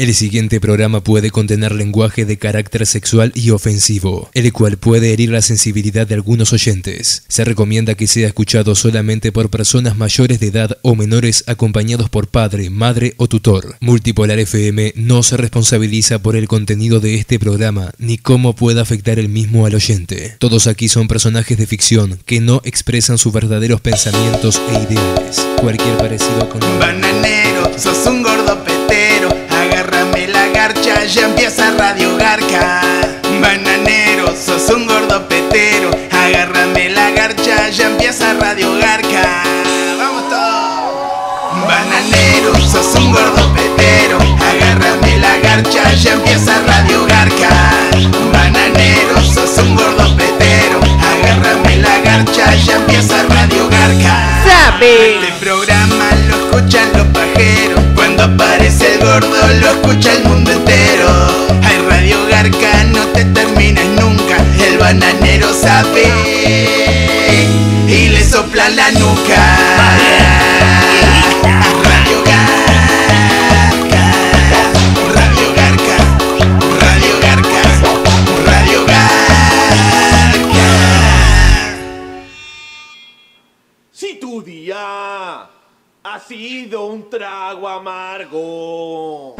El siguiente programa puede contener lenguaje de carácter sexual y ofensivo, el cual puede herir la sensibilidad de algunos oyentes. Se recomienda que sea escuchado solamente por personas mayores de edad o menores acompañados por padre, madre o tutor. Multipolar FM no se responsabiliza por el contenido de este programa ni cómo pueda afectar el mismo al oyente. Todos aquí son personajes de ficción que no expresan sus verdaderos pensamientos e ideales. Cualquier parecido con... Bananero, sos un gordo petero. Ya empieza Radio Garca. Bananero, sos un gordo petero. Agárrame la garcha, ya empieza Radio Garca. Vamos todos. Bananero, sos un gordo petero. Agárrame la garcha, ya empieza Radio Garca. Bananero, sos un gordo petero. Agárrame la garcha, ya empieza Radio Garca. Este programa lo escuchan los pajeros. Gordo, lo escucha el mundo entero. Hay Radio Garca, no te termines nunca. El bananero sabe y le sopla la nuca. Trago amargo.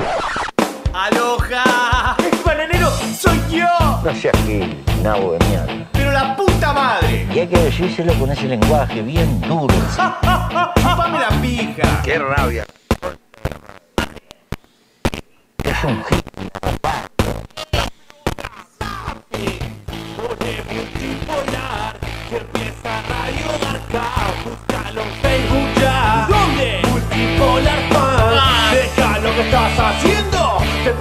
¡Aloja! ¡Bananero, soy yo! No seas gil, nabo de mierda. ¡Pero la puta madre! Y hay que decírselo con ese lenguaje bien duro. ¡Chupame la pija! ¡Qué rabia! Es un gil. Pone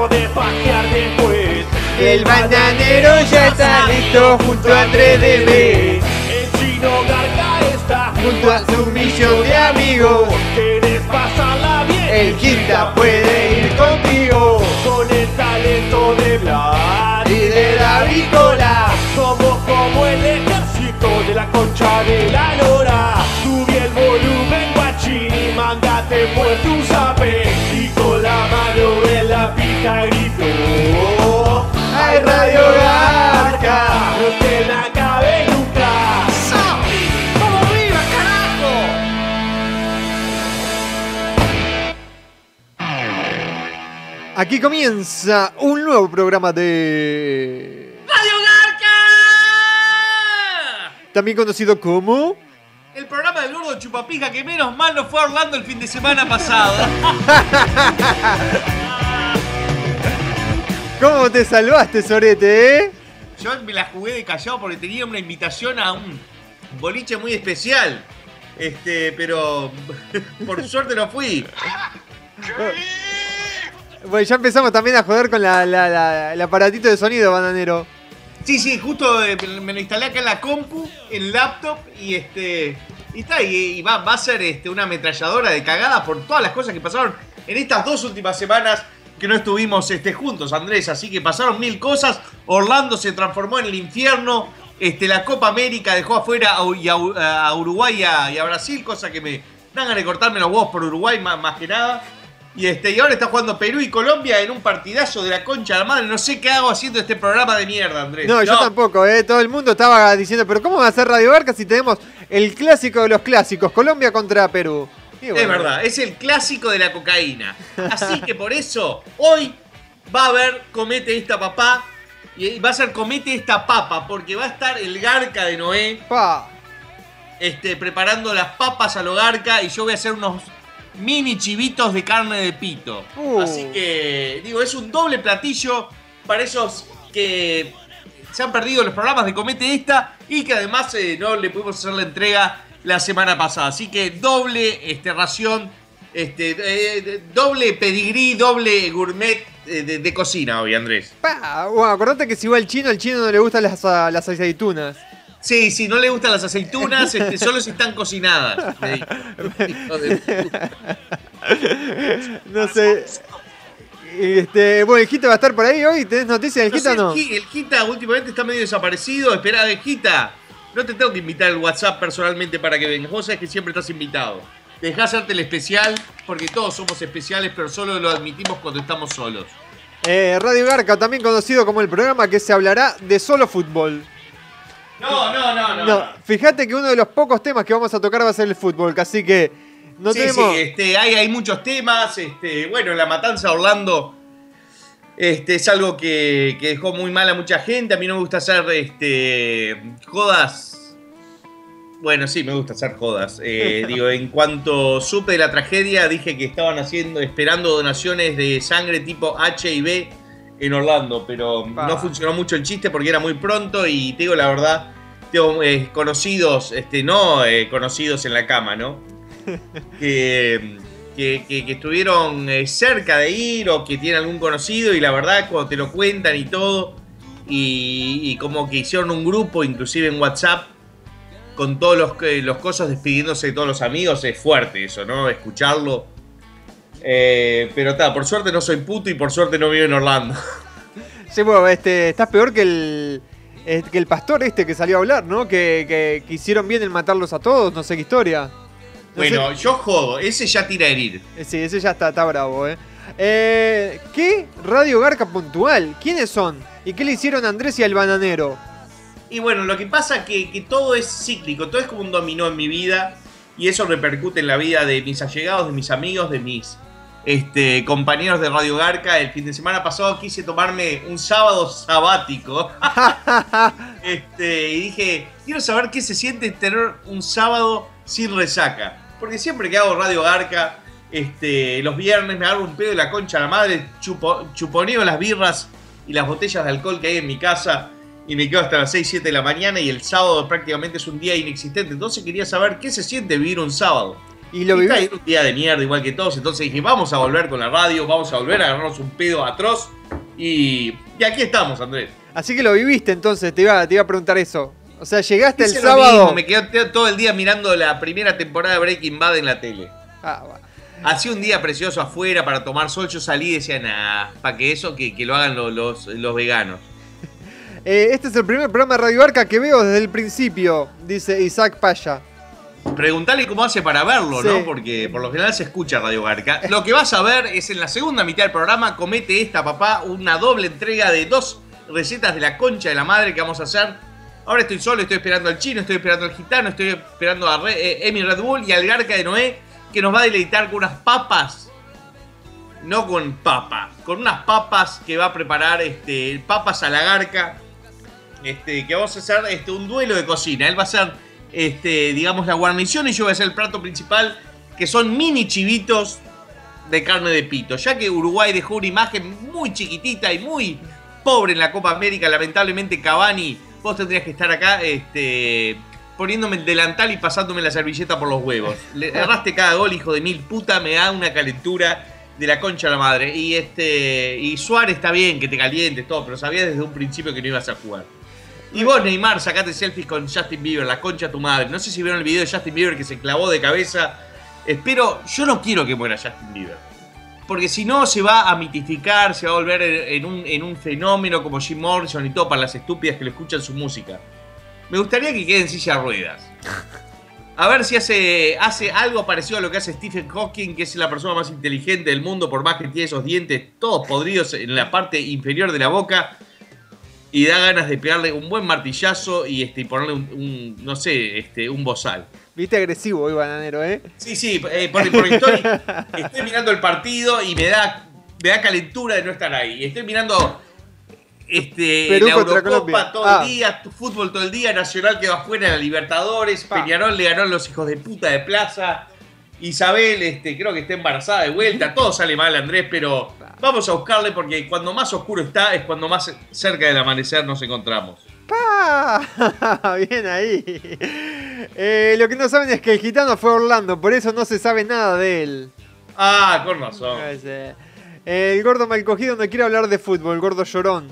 pajear después. El bananero ya está listo junto a 3DB. El chino Garca está Junto a su millón de amigos. ¿Querés pasarla bien? El quinta puede ir contigo. Con el talento de Vlad Y de la bicola. Somos como el ejército de la concha de la lora. Subí el volumen, guachín, y mándate fuerte un zape. Mano en la pija grito. ¡Ay, Radio Garca! No te la cabe nunca. ¡Vamos arriba, carajo! Aquí comienza un nuevo programa de. ¡Radio Garca! También conocido como. El programa del gordo chupapija que menos mal no fue a Orlando el fin de semana pasado. ¿Cómo te salvaste, Sorete, eh? Yo me la jugué de callado porque tenía una invitación a un boliche muy especial. Este, pero por suerte no fui. Bueno, ya empezamos también a joder con la, la- la- el aparatito de sonido, bananero. Sí, sí, justo eh, me lo instalé acá en la compu, en laptop y este. Y está, y, y va, va a ser este, una ametralladora de cagadas por todas las cosas que pasaron en estas dos últimas semanas que no estuvimos este, juntos, Andrés. Así que pasaron mil cosas. Orlando se transformó en el infierno. Este, la Copa América dejó afuera a, a- Uruguay y a, Brasil, cosa que me dan ganas de cortarme los huevos por Uruguay más que nada. Y, este, y ahora está jugando Perú y Colombia en un partidazo de la concha de la madre. No sé qué hago haciendo este programa de mierda, Andrés. No, yo tampoco, eh. Todo el mundo estaba diciendo, pero ¿cómo va a ser Radio Barca si tenemos el clásico de los clásicos? Colombia contra Perú. Es verdad, es el clásico de la cocaína. Así que por eso, hoy va a haber Comete esta papá. Y va a ser Comete esta papa, porque va a estar el Garca de Noé Pa. este, preparando las papas a lo Garca y yo voy a hacer unos mini chivitos de carne de pito. Uh. Así que, digo, es un doble platillo para esos que se han perdido los programas de Comete esta y que además eh, no le pudimos hacer la entrega la semana pasada. Así que doble este, ración, este, eh, doble pedigrí, doble gourmet eh, de, de cocina hoy, Andrés. Pa. Bueno, acordate que si va el chino, al chino no le gustan las, las aceitunas. Sí, sí, no le gustan las aceitunas, este, solo si están cocinadas. de. No sé. Este, bueno, el Gita va a estar por ahí hoy. ¿Tenés noticias del No Gita o no? el Gi- el Gita últimamente está medio desaparecido. Espera, eh, Gita, no te tengo que invitar al WhatsApp personalmente para que vengas. Vos sabés que siempre estás invitado. Dejá hacerte el especial, porque todos somos especiales, pero solo lo admitimos cuando estamos solos. Eh, Radio Garca, también conocido como el programa que se hablará de solo fútbol. No, no, no, no. No, fíjate que uno de los pocos temas que vamos a tocar va a ser el fútbol, así que no sí, tenemos. sí, este, hay, hay muchos temas. Este, bueno, la matanza de Orlando este, es algo que, que dejó muy mal a mucha gente. A mí no me gusta hacer este, jodas. Bueno, sí, me gusta hacer jodas. Eh, digo, en cuanto supe de la tragedia, dije que estaban haciendo, esperando donaciones de sangre tipo HIV en Orlando, pero Pa. no funcionó mucho el chiste porque era muy pronto y te digo la verdad, tengo eh, conocidos, este, no eh, conocidos en la cama, ¿no? que, que- que- que estuvieron eh, cerca de ir o que tienen algún conocido y la verdad cuando te lo cuentan y todo y, y como que hicieron un grupo inclusive en WhatsApp con todos los, que- los cosas despidiéndose de todos los amigos es fuerte eso, ¿no? Escucharlo. Eh, pero está, por suerte no soy puto y por suerte no vivo en Orlando. Sí, bueno, este, estás peor que el, eh, que el pastor este que salió a hablar, ¿no? Que, que, que hicieron bien en matarlos a todos, no sé qué historia. No Bueno, yo jodo, ese ya tira a herir. eh, sí, ese ya está, está bravo, ¿eh? Eh, ¿Qué Radio Garca puntual? ¿Quiénes son? ¿Y qué le hicieron a Andrés y al bananero? Y bueno, lo que pasa que, que todo es cíclico, todo es como un dominó en mi vida y eso repercute en la vida de mis allegados, de mis amigos, de mis este, compañeros de Radio Garca. El fin de semana pasado quise tomarme un sábado sabático este, y dije, quiero saber qué se siente tener un sábado sin resaca. Porque siempre que hago Radio Garca, este, los viernes me agarro un pedo de la concha a la madre, chupo, chuponeo las birras y las botellas de alcohol que hay en mi casa y me quedo hasta las 6, 7 de la mañana y el sábado prácticamente es un día inexistente. Entonces quería saber qué se siente vivir un sábado. Y lo viví. un día de mierda igual que todos. Entonces dije, vamos a volver con la radio, vamos a volver a agarrarnos un pedo atroz. Y, y aquí estamos, Andrés. Así que lo viviste entonces, te iba, te iba a preguntar eso. O sea, llegaste el Hice lo sábado. mismo, me quedé todo el día mirando la primera temporada de Breaking Bad en la tele. Ah, va. Hacía un día precioso afuera para tomar sol. Yo salí y decía, nah, para que eso que, que lo hagan lo- los, los veganos. Eh, este es el primer programa de Radio Garca que veo desde el principio, dice Isaac Paya. Preguntale cómo hace para verlo, Sí. ¿no? Porque por lo general se escucha Radio Garca. Lo que vas a ver es en la segunda mitad del programa, comete esta papá, una doble entrega de dos recetas de la concha de la madre que vamos a hacer. Ahora estoy solo, estoy esperando al chino, estoy esperando al gitano, estoy esperando a Re- eh, Emi Red Bull y al Garca de Noé, que nos va a deleitar con unas papas. No con papa, con unas papas que va a preparar este, papas a la garca. Este, que vamos a hacer este, un duelo de cocina. Él va a hacer, este, digamos, la guarnición y yo voy a hacer el plato principal, que son mini chivitos de carne de pito. Ya que Uruguay dejó una imagen muy chiquitita y muy pobre en la Copa América, lamentablemente Cavani, vos tendrías que estar acá, este, poniéndome el delantal y pasándome la servilleta por los huevos. Le erraste cada gol, hijo de mil puta, me da una calentura de la concha a la madre. Y este, y Suárez está bien que te calientes todo, pero sabías desde un principio que no ibas a jugar. Y vos, Neymar, sacate selfies con Justin Bieber, la concha de tu madre. No sé si vieron el video de Justin Bieber que se clavó de cabeza. Espero, yo no quiero que muera Justin Bieber. Porque si no, se va a mitificar, se va a volver en un, en un fenómeno como Jim Morrison y todo para las estúpidas que le escuchan su música. Me gustaría que quede en silla ruedas. A ver si hace algo parecido a lo que hace Stephen Hawking, que es la persona más inteligente del mundo, por más que tiene esos dientes todos podridos en la parte inferior de la boca. Y da ganas de pegarle un buen martillazo y, este, y ponerle un, un, no sé, este, un bozal. Viste agresivo hoy, bananero, ¿eh? Sí, sí, eh, porque, porque estoy, estoy mirando el partido y me da, me da calentura de no estar ahí. Estoy mirando este, Perú la Eurocopa todo Ah. el día, tu- fútbol todo el día, Nacional quedó afuera en la Libertadores. Peñarol le ganó a los hijos de puta de Plaza, Isabel este, creo que está embarazada de vuelta, todo sale mal Andrés, pero vamos a buscarle porque cuando más oscuro está es cuando más cerca del amanecer nos encontramos. ¡Pa! Bien ahí. Eh, lo que no saben es que el gitano fue a Orlando, por eso no se sabe nada de él. Ah, con razón. Ese. El gordo mal cogido no quiere hablar de fútbol, el gordo llorón.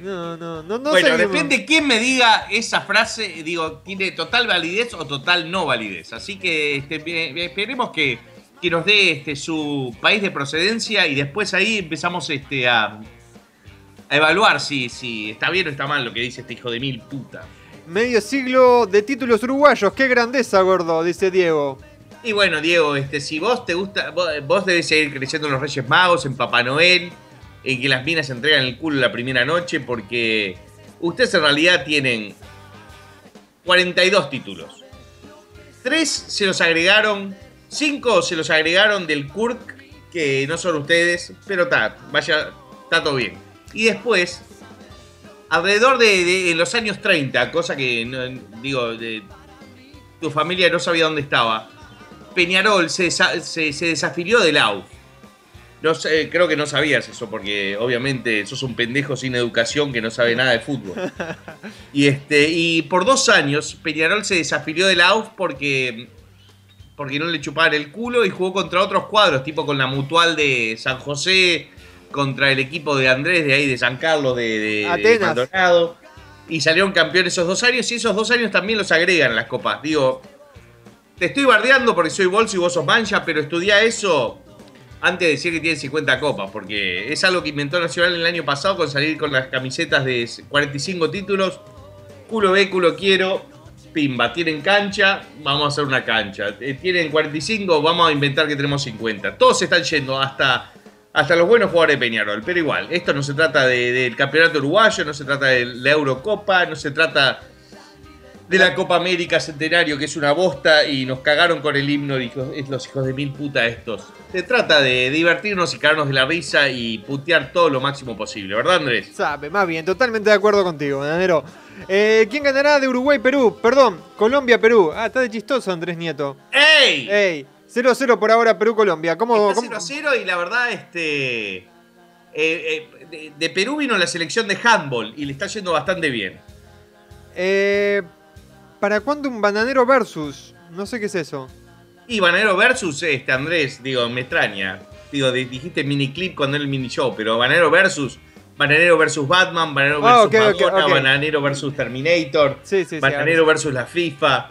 No, no, no, no bueno, depende quién me diga esa frase, digo, tiene total validez o total no validez. Así que este, eh, esperemos que, que nos dé este, su país de procedencia y después ahí empezamos este, a, a evaluar si, si está bien o está mal lo que dice este hijo de mil puta. Medio siglo de títulos uruguayos, qué grandeza, gordo, dice Diego. Y bueno, Diego, este, si vos te gusta, vos, vos debes seguir creciendo en los Reyes Magos, en Papá Noel, en que las minas se entregan el culo la primera noche, porque ustedes en realidad tienen 42 títulos. Tres se los agregaron, cinco se los agregaron del Kurk, que no son ustedes, pero está, vaya, está todo bien. Y después, alrededor de, los años 30, cosa que no- digo, de- tu familia no sabía dónde estaba. Peñarol se, desa- se, se desafilió del AUF. No sé, creo que no sabías eso, porque obviamente sos un pendejo sin educación que no sabe nada de fútbol. Y, este, y por dos años Peñarol se desafilió del AUF porque, porque no le chupaban el culo y jugó contra otros cuadros, tipo con la mutual de San José, contra el equipo de Andrés de ahí de San Carlos de, de- de Atenas. Maldonado. Y salieron campeones esos dos años y esos dos años también los agregan las copas. Digo, te estoy bardeando porque soy bolso y vos sos mancha, pero estudia eso antes de decir que tiene 50 copas, porque es algo que inventó Nacional el año pasado con salir con las camisetas de 45 títulos. Culo ve, culo quiero. Tienen cancha, vamos a hacer una cancha. Eh, Tienen 45, vamos a inventar que tenemos 50. Todos se están yendo hasta, hasta los buenos jugadores de Peñarol, pero igual, esto no se trata de- del campeonato uruguayo, no se trata de la Eurocopa, no se trata de la Copa América Centenario, que es una bosta, y nos cagaron con el himno, es los hijos de mil puta estos. Se trata de divertirnos y cagarnos de la risa y putear todo lo máximo posible, ¿verdad Andrés? Sabe, más bien, totalmente de acuerdo contigo, Bananero. Eh, ¿Quién ganará de Uruguay-Perú? Perdón, Colombia-Perú. Ah, está de chistoso Andrés Nieto. ¡Ey! Ey, 0-0 por ahora Perú-Colombia. ¿Cómo, Está cómo- 0 a 0 y la verdad, este. eh, eh, de, de Perú vino la selección de handball y le está yendo bastante bien. Eh, ¿Para cuándo un bananero versus? No sé qué es eso. Y Bananero versus este Andrés, digo, me extraña. Digo, di- dijiste miniclip cuando era el mini show, pero Bananero versus. Bananero versus Batman, Bananero Ah, versus ok, Madonna. Bananero versus Terminator, Sí, sí, sí. Bananero versus la FIFA.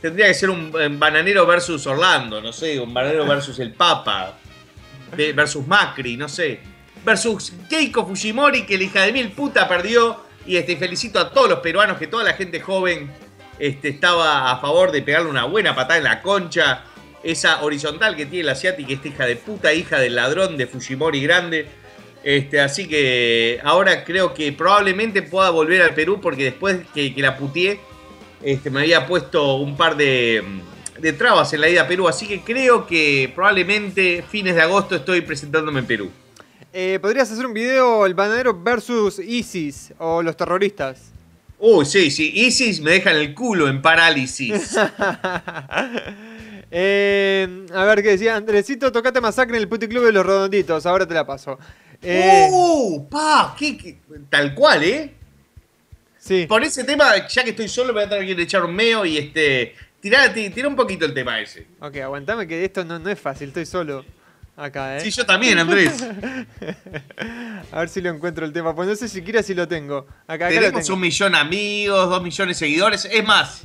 Tendría que ser un eh, Bananero versus Orlando, no sé, un Bananero versus el Papa, de- versus Macri, no sé. Versus Keiko Fujimori, que la hija de mil puta perdió. Y este, felicito a todos los peruanos, que toda la gente joven este, estaba a favor de pegarle una buena patada en la concha. Esa horizontal que tiene la asiática, esta hija de puta, hija del ladrón de Fujimori grande. Este, así que ahora creo que probablemente pueda volver al Perú porque después que, que la putié, este, me había puesto un par de, de trabas en la ida a Perú. Así que creo que probablemente fines de agosto estoy presentándome en Perú. Eh, ¿Podrías hacer un video el bananero versus ISIS o los terroristas? Uy, sí, sí, ISIS me deja en el culo en parálisis. Eh, a ver qué decía. Andresito, tocate masacre en el Puti Club de los Redonditos. Ahora te la paso. Eh, ¡Uh! ¡Pa! ¿Qué, qué? Tal cual, ¿eh? sí. Por ese tema, ya que estoy solo, voy a tener que echar un meo y este. Tirá, ti- tirá un poquito el tema ese. Ok, aguantame que esto no, no es fácil. Estoy solo acá, ¿eh? Sí, yo también, Andrés. A ver si lo encuentro el tema. Pues no sé siquiera si lo tengo. Acá, acá lo Tenemos tengo. un millón de amigos, dos millones de seguidores. Es más,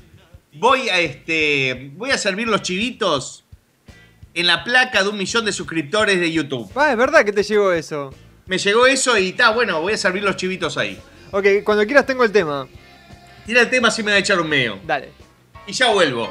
voy a este. Voy a servir los chivitos en la placa de un millón de suscriptores de YouTube. Ah, es verdad que te llegó eso. Me llegó eso y está, bueno, voy a servir los chivitos ahí. Ok, cuando quieras tengo el tema. Tira el tema si me voy a echar un meo. Dale. Y ya vuelvo.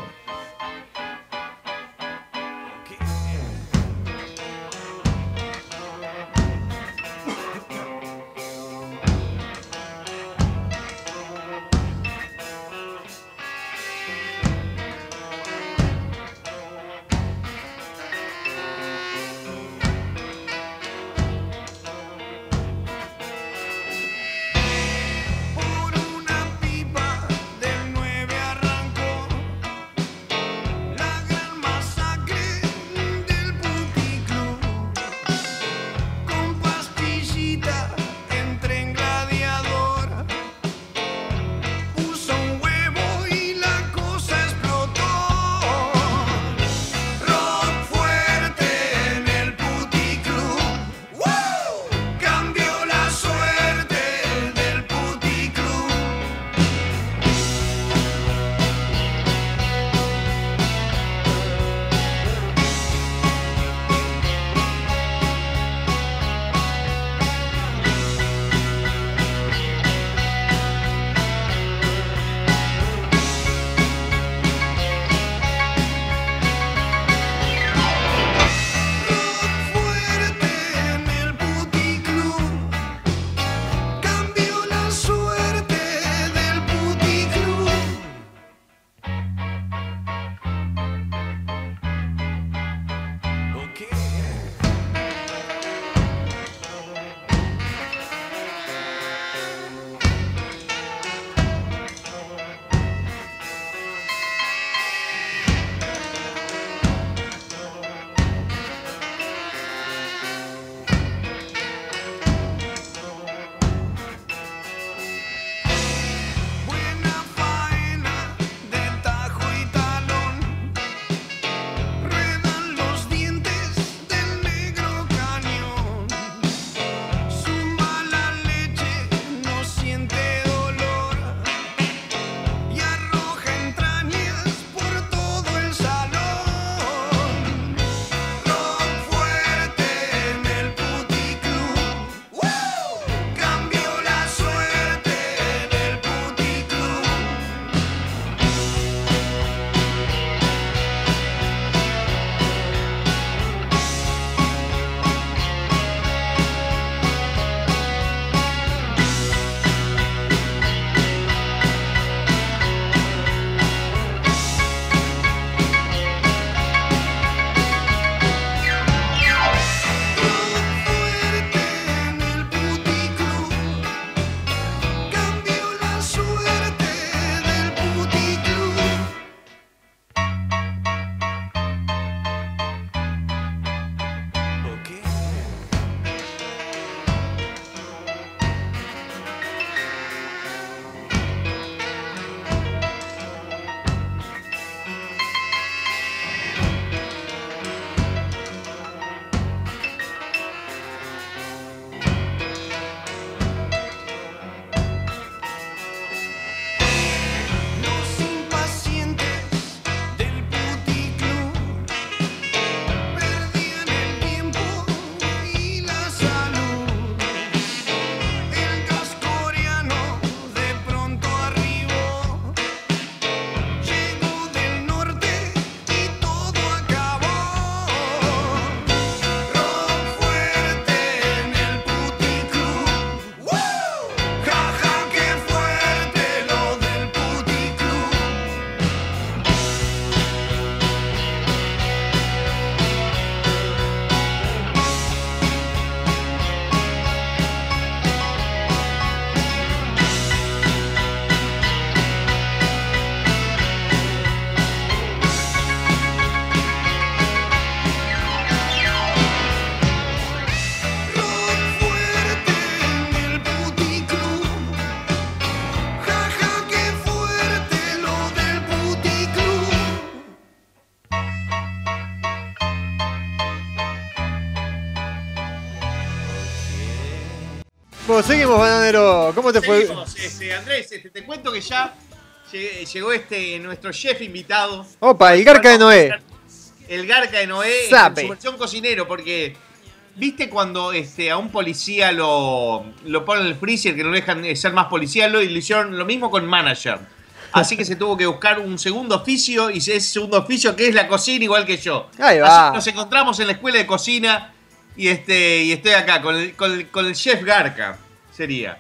Bueno, seguimos, bananero. ¿Cómo te fue? Este, Andrés, este, te cuento que ya lleg- llegó este nuestro chef invitado. Opa, el Garca de Noé. El Garca de Noé en Sape. su versión cocinero, porque viste cuando este, a un policía lo, lo ponen en el freezer, que no lo dejan eh, ser más policía, lo, y lo hicieron lo mismo con manager. Así que se tuvo que buscar un segundo oficio, y ese segundo oficio que es la cocina, igual que yo. Ahí Así va. que nos encontramos en la escuela de cocina y este y estoy acá con el, con el- con el chef Garca, sería.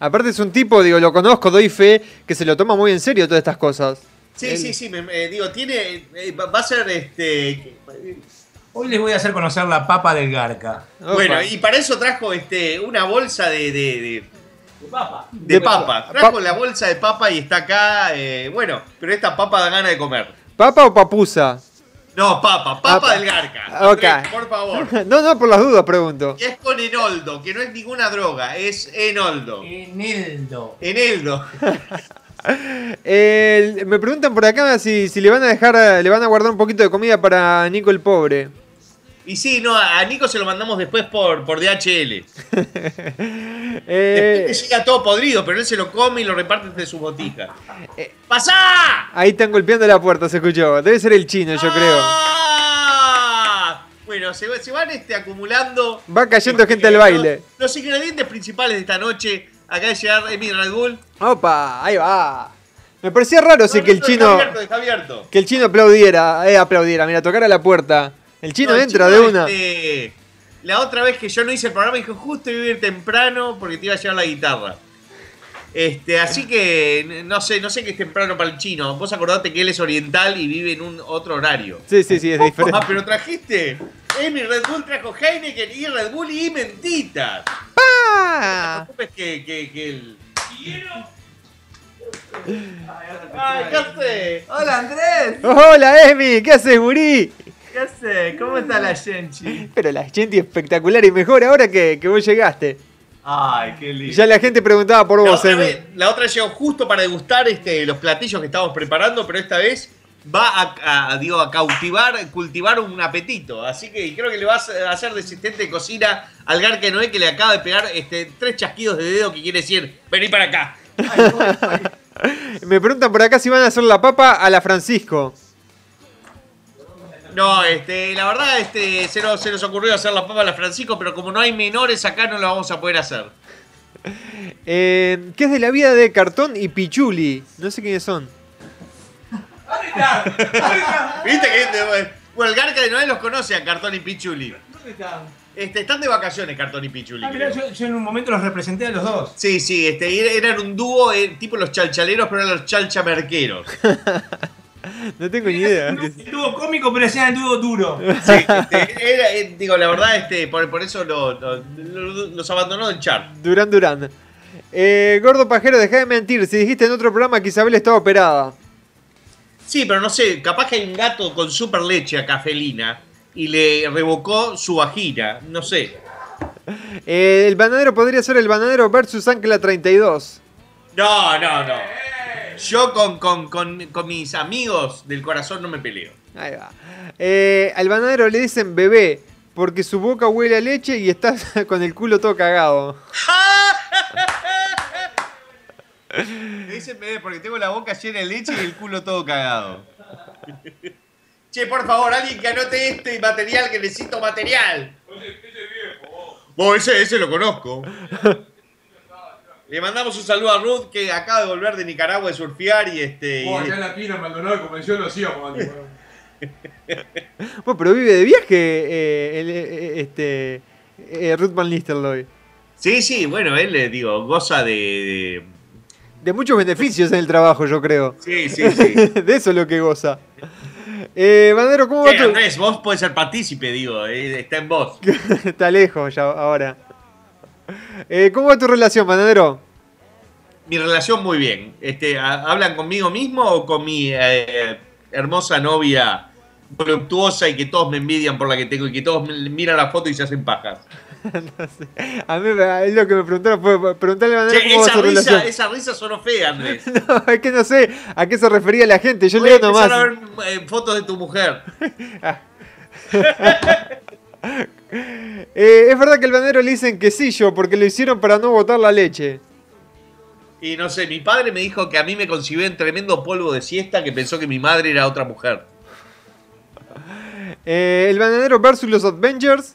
Aparte es un tipo, digo, lo conozco, doy fe, que se lo toma muy en serio todas estas cosas. Sí, Él- sí, sí, me- me- digo, tiene, eh, va a ser este... Hoy les voy a hacer conocer la papa del Garca. Opa. Bueno, y para eso trajo este una bolsa de, de, de- papa. de papa. pa- Trajo pa- la bolsa de papa y está acá. eh, bueno, pero esta papa da ganas de comer. ¿Papa o papusa? No, papa, papa Ah, del Garca. ok. Andrés, por favor. No, no, por las dudas pregunto. Y es con enoldo, que no es ninguna droga, es enoldo. Eneldo. Eneldo. El- me preguntan por acá si, si le van a dejar, eh, le van a guardar un poquito de comida para Nico el pobre. Y sí, no, a Nico se lo mandamos después por, por DHL. Eh, Después le llega todo podrido, pero él se lo come y lo reparte entre su botija. Eh. ¡Pasá! ahí están golpeando la puerta, se escuchó. Debe ser el chino, yo creo. ¡Ah! Bueno, se, va- se van este, acumulando. Va cayendo los gente al baile. Los ingredientes principales de esta noche. Acá de llegar Emi Red Bull. Opa, ahí va. Me parecía raro sí, que el No, no, chino, Está abierto, está abierto. que el chino aplaudiera, eh, aplaudiera, mira, tocara la puerta. El chino No, el entra chino, de una. este, la otra vez que yo no hice el programa, dijo justo iba a ir temprano porque te iba a llevar la guitarra. Este, así que no sé, no sé qué es temprano para el chino. Vos acordate que él es oriental y vive en un otro horario. Sí, sí, sí, es diferente. Ah, pero trajiste. Emi Red Bull trajo Heineken y Red Bull y mentitas. No te preocupes que, que, que el. Ay, ¿qué haces? Hola Andrés. Hola, Emi, ¿qué haces, gurí? ¿Qué haces? ¿Cómo está la gente? Pero la gente espectacular y mejor ahora que, que vos llegaste. Ay, qué lindo. Ya la gente preguntaba por La vos, otra, Emi. vez- la otra llegó justo para degustar este, los platillos que estábamos preparando, pero esta vez va a, a, digo, a cautivar, cultivar un apetito. Así que creo que le vas a hacer de asistente de cocina al Garque Noé que le acaba de pegar este, tres chasquidos de dedo que quiere decir, vení para acá. Me preguntan por acá si van a hacer la papa a la Francisco. No, este, la verdad, este, se nos, se nos ocurrió hacer la papa a la Francisco, pero como no hay menores acá no la vamos a poder hacer. Eh, ¿Qué es de la vida de Cartón y Pichuli? No sé quiénes son. ¿Viste que bueno, el Garca de Noé los conoce a Cartón y Pichuli? ¿Dónde están? Este, están de vacaciones Cartón y Pichuli. Ah, mirá, yo en un momento los representé a los dos. Sí, sí, este, eran un dúo eh, tipo los chalchaleros, pero eran los chalchamerqueros. No tengo ni idea. El dúo cómico, pero hacían el duro. Sí, este, era, eh, digo, la verdad, este, por, por eso lo- lo- lo- los abandonó del chart. Durán Durán. Eh, Gordo Pajero, deja de mentir. Si dijiste en otro programa que Isabel estaba operada. Sí, pero no sé, capaz que hay un gato con super leche acá felina y le revocó su vagina, no sé. Eh, el bananero podría ser el bananero versus Ancla 32. No, no, no. Yo con, con, con, con mis amigos del corazón no me peleo. Ahí va. Eh, al bananero le dicen bebé porque su boca huele a leche y está con el culo todo cagado. Me dicen bebé porque tengo la boca llena de leche y el culo todo cagado. Che, por favor, alguien que anote este material, que necesito material. Vos, ese, ese lo conozco. Le mandamos un saludo a Ruth que acaba de volver de Nicaragua de surfear y este. y- en la pina, Maldonado, convenció los íbamos. Bueno, pero vive de viaje eh, el, eh, este, eh, Ruth Van Nistelrooy. Sí, sí, bueno, él, eh, digo, goza de. de- De muchos beneficios en el trabajo, yo creo. Sí, sí, sí. de eso es lo que goza. Eh, Bandero, ¿cómo va Che, tu...? Andrés, vos podés ser partícipe, digo, eh, está en vos. Está lejos ya ahora. Eh, ¿Cómo va tu relación, Bandero? Mi relación muy bien. Este, ¿ha- ¿Hablan conmigo mismo o con mi eh, hermosa novia voluptuosa y que todos me envidian por la que tengo y que todos miran la foto y se hacen pajas? A mí es lo que me preguntaron fue preguntarle a Bandero Che, cómo va esa su risa, relación. esa risa sonó fea, Andrés. No, es que no sé a qué se refería la gente. Yo Voy leo nomás. a ver eh, fotos de tu mujer. Eh, es verdad que el banero le dicen quesillo porque lo hicieron para no botar la leche. Y no sé, mi padre me dijo que a mí me concibió en tremendo polvo de siesta que pensó que mi madre era otra mujer. Eh, el bananero versus los Avengers.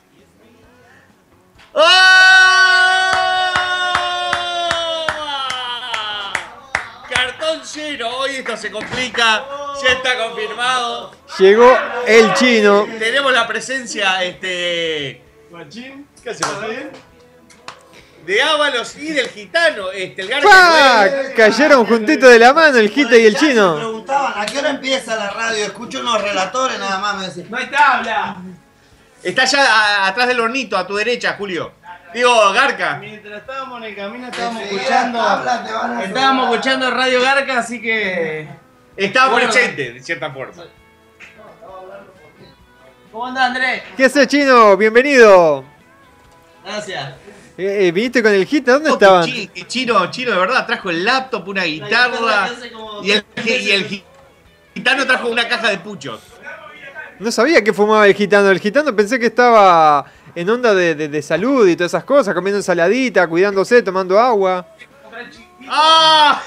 ¡Ah! Cartón hoy esto se complica, ya está confirmado. Llegó el chino. Tenemos la presencia, este. ¿Qué hacemos? De Ábalos y del gitano, este, el Garca ¡Pah! Noel. Cayeron juntitos de la mano el Gita y el Me chino. preguntaban, ¿a qué hora empieza la radio? Escucho unos relatores nada más, me decían. ¡No hay tabla! Está allá a- atrás del hornito, a tu derecha, Julio. Digo, Garca. Mientras estábamos en el camino estábamos escuchando. Estábamos escuchando Radio Garca, así que. Está Bueno. presente, de cierta forma. ¿Cómo andás, Andrés? ¿Qué haces, chino? Bienvenido. Gracias. Eh, eh, ¿Viniste con el Gita? ¿Dónde Oh, estaban? Chino, chino, de verdad, trajo el laptop, una guitarra. Y el, y el gitano trajo una caja de puchos. No sabía que fumaba el gitano. El gitano pensé que estaba en onda de, de- de salud y todas esas cosas, comiendo ensaladita, cuidándose, tomando agua. ¡Ah!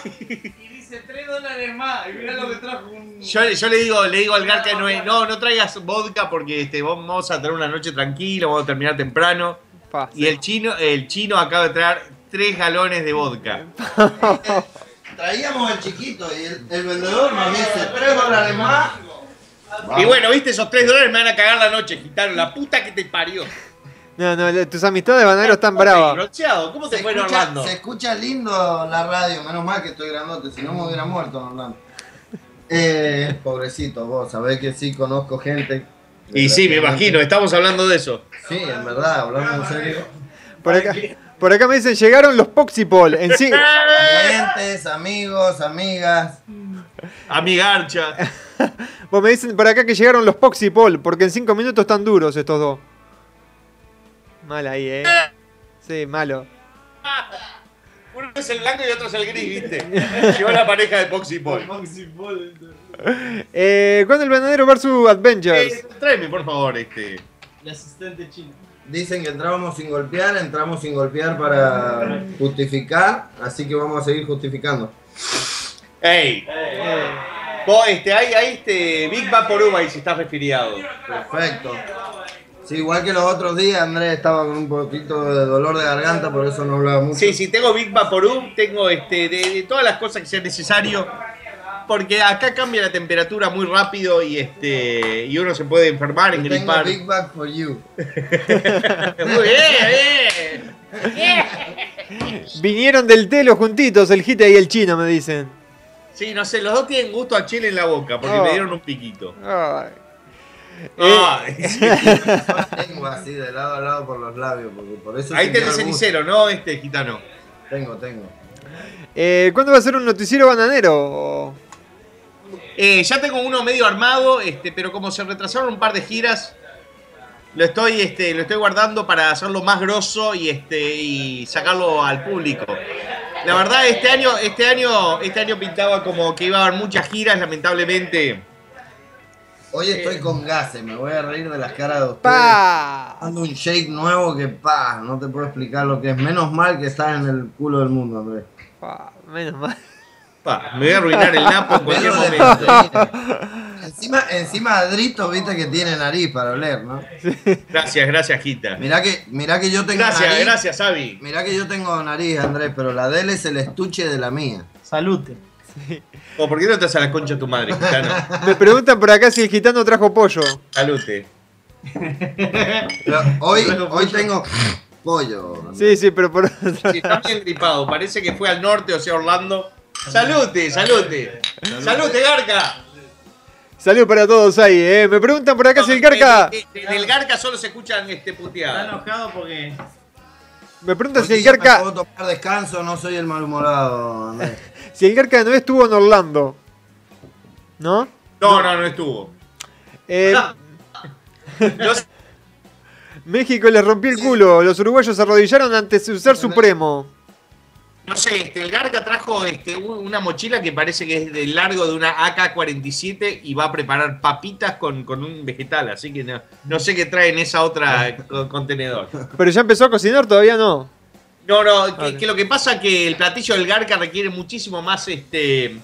Dice 3 dólares más. Y mirá lo que trajo un. Yo, yo le digo, le digo al Garca no, no, no traigas vodka porque este, vamos a tener una noche tranquila, vamos a terminar temprano. Pa, Y el chino, el chino acaba de traer tres galones de vodka. Traíamos el chiquito y el, el vendedor nos dice 3 dólares más. Y bueno, viste, esos tres dólares me van a cagar la noche, gitano. La puta que te parió. No, no, tus amistades bananeros están bravas. Bronceado, ¿cómo te Se fue en escucha, Orlando? se escucha lindo la radio, menos mal que estoy grandote, si no me hubiera muerto en Orlando. Eh, pobrecito, vos sabés que sí conozco gente. Y sí, me imagino, estamos hablando de eso. Sí, en verdad, hablando en serio. Por acá, por acá me dicen, llegaron los Poxipol. En sí, Clientes, amigos, amigas. Amigarcha. vos me dicen por acá que llegaron los Poxipol, porque en cinco minutos están duros estos dos. Mal ahí, eh. Sí, malo. Uno es el blanco y otro es el gris, ¿viste? Llegó la pareja de Poxy Paul. Eh, ¿Cuándo el bananero versus Avengers? Eh, tráeme, por favor, este. El asistente chino. Dicen que entrábamos sin golpear, entramos sin golpear para justificar, así que vamos a seguir justificando. ¡Ey! Vos, este, hay, hay este Big Vaporub ahí si estás resfriado. Perfecto. Sí, igual que los otros días, Andrés estaba con un poquito de dolor de garganta, por eso no hablaba mucho. Sí, sí, tengo Big Vaporub, tengo este, de, de todas las cosas que sean necesario. Porque acá cambia la temperatura muy rápido y este y uno se puede enfermar, Yo tengo engripar. Big Bag for You. Muy bien, bien. Vinieron del telo juntitos, el Gita y el chino, me dicen. Sí, no sé, los dos tienen gusto a chile en la boca porque Oh. me dieron un piquito. Ay. Ay, sí. Tengo así de lado a lado por los labios, porque por eso Ahí tenés cenicero, ¿no? Este gitano. Tengo, tengo. Eh, ¿Cuándo va a ser un noticiero bananero? Eh, ya tengo uno medio armado, este, pero como se retrasaron un par de giras, lo estoy, este, lo estoy guardando para hacerlo más grosso y, este, y sacarlo al público. La verdad, este año, este año, este año pintaba como que iba a haber muchas giras, lamentablemente. Hoy estoy con gases, me voy a reír de las caras de ustedes. ¡Pa! Ando un shake nuevo que pa, no te puedo explicar lo que es. Menos mal que estás en el culo del mundo, Andrés. Pa, Menos mal. Pa, me voy a arruinar el napo en cualquier momento. encima, encima Adrito, viste que tiene nariz para oler, ¿no? Gracias, gracias, Gita. Mirá que, mirá que yo tengo Gracias, nariz. gracias, Avi. Mirá que yo tengo nariz, Andrés, pero la de él es el estuche de la mía. Salute. ¿O por qué no te haces a la concha de tu madre, gitano? Me preguntan por acá si el gitano trajo pollo. Salute. Pero hoy, hoy tengo pollo. Sí, sí, pero por otra. Sí, está bien gripado. Parece que fue al norte, o sea, Orlando. ¡Salute, salute! ¡Salute, Garca! Salud para todos ahí, eh. Me preguntan por acá si el Garca. Del Garca solo se escuchan este Está puteadas. enojado porque. Me preguntan si el Garca. puedo tomar descanso, no soy el malhumorado, Andrés. Si el Garca no estuvo en Orlando. ¿No? No, no, no estuvo. Eh, México les rompió el culo. Los uruguayos se arrodillaron ante su ser supremo. No sé, este, el Garca trajo este, una mochila que parece que es del largo de una AK-47 y va a preparar papitas con, con un vegetal, así que no, no sé qué trae en esa otra co- contenedor. Pero ya empezó a cocinar, todavía no. No, no, que, lo que pasa es que el platillo del Garca requiere muchísimo más este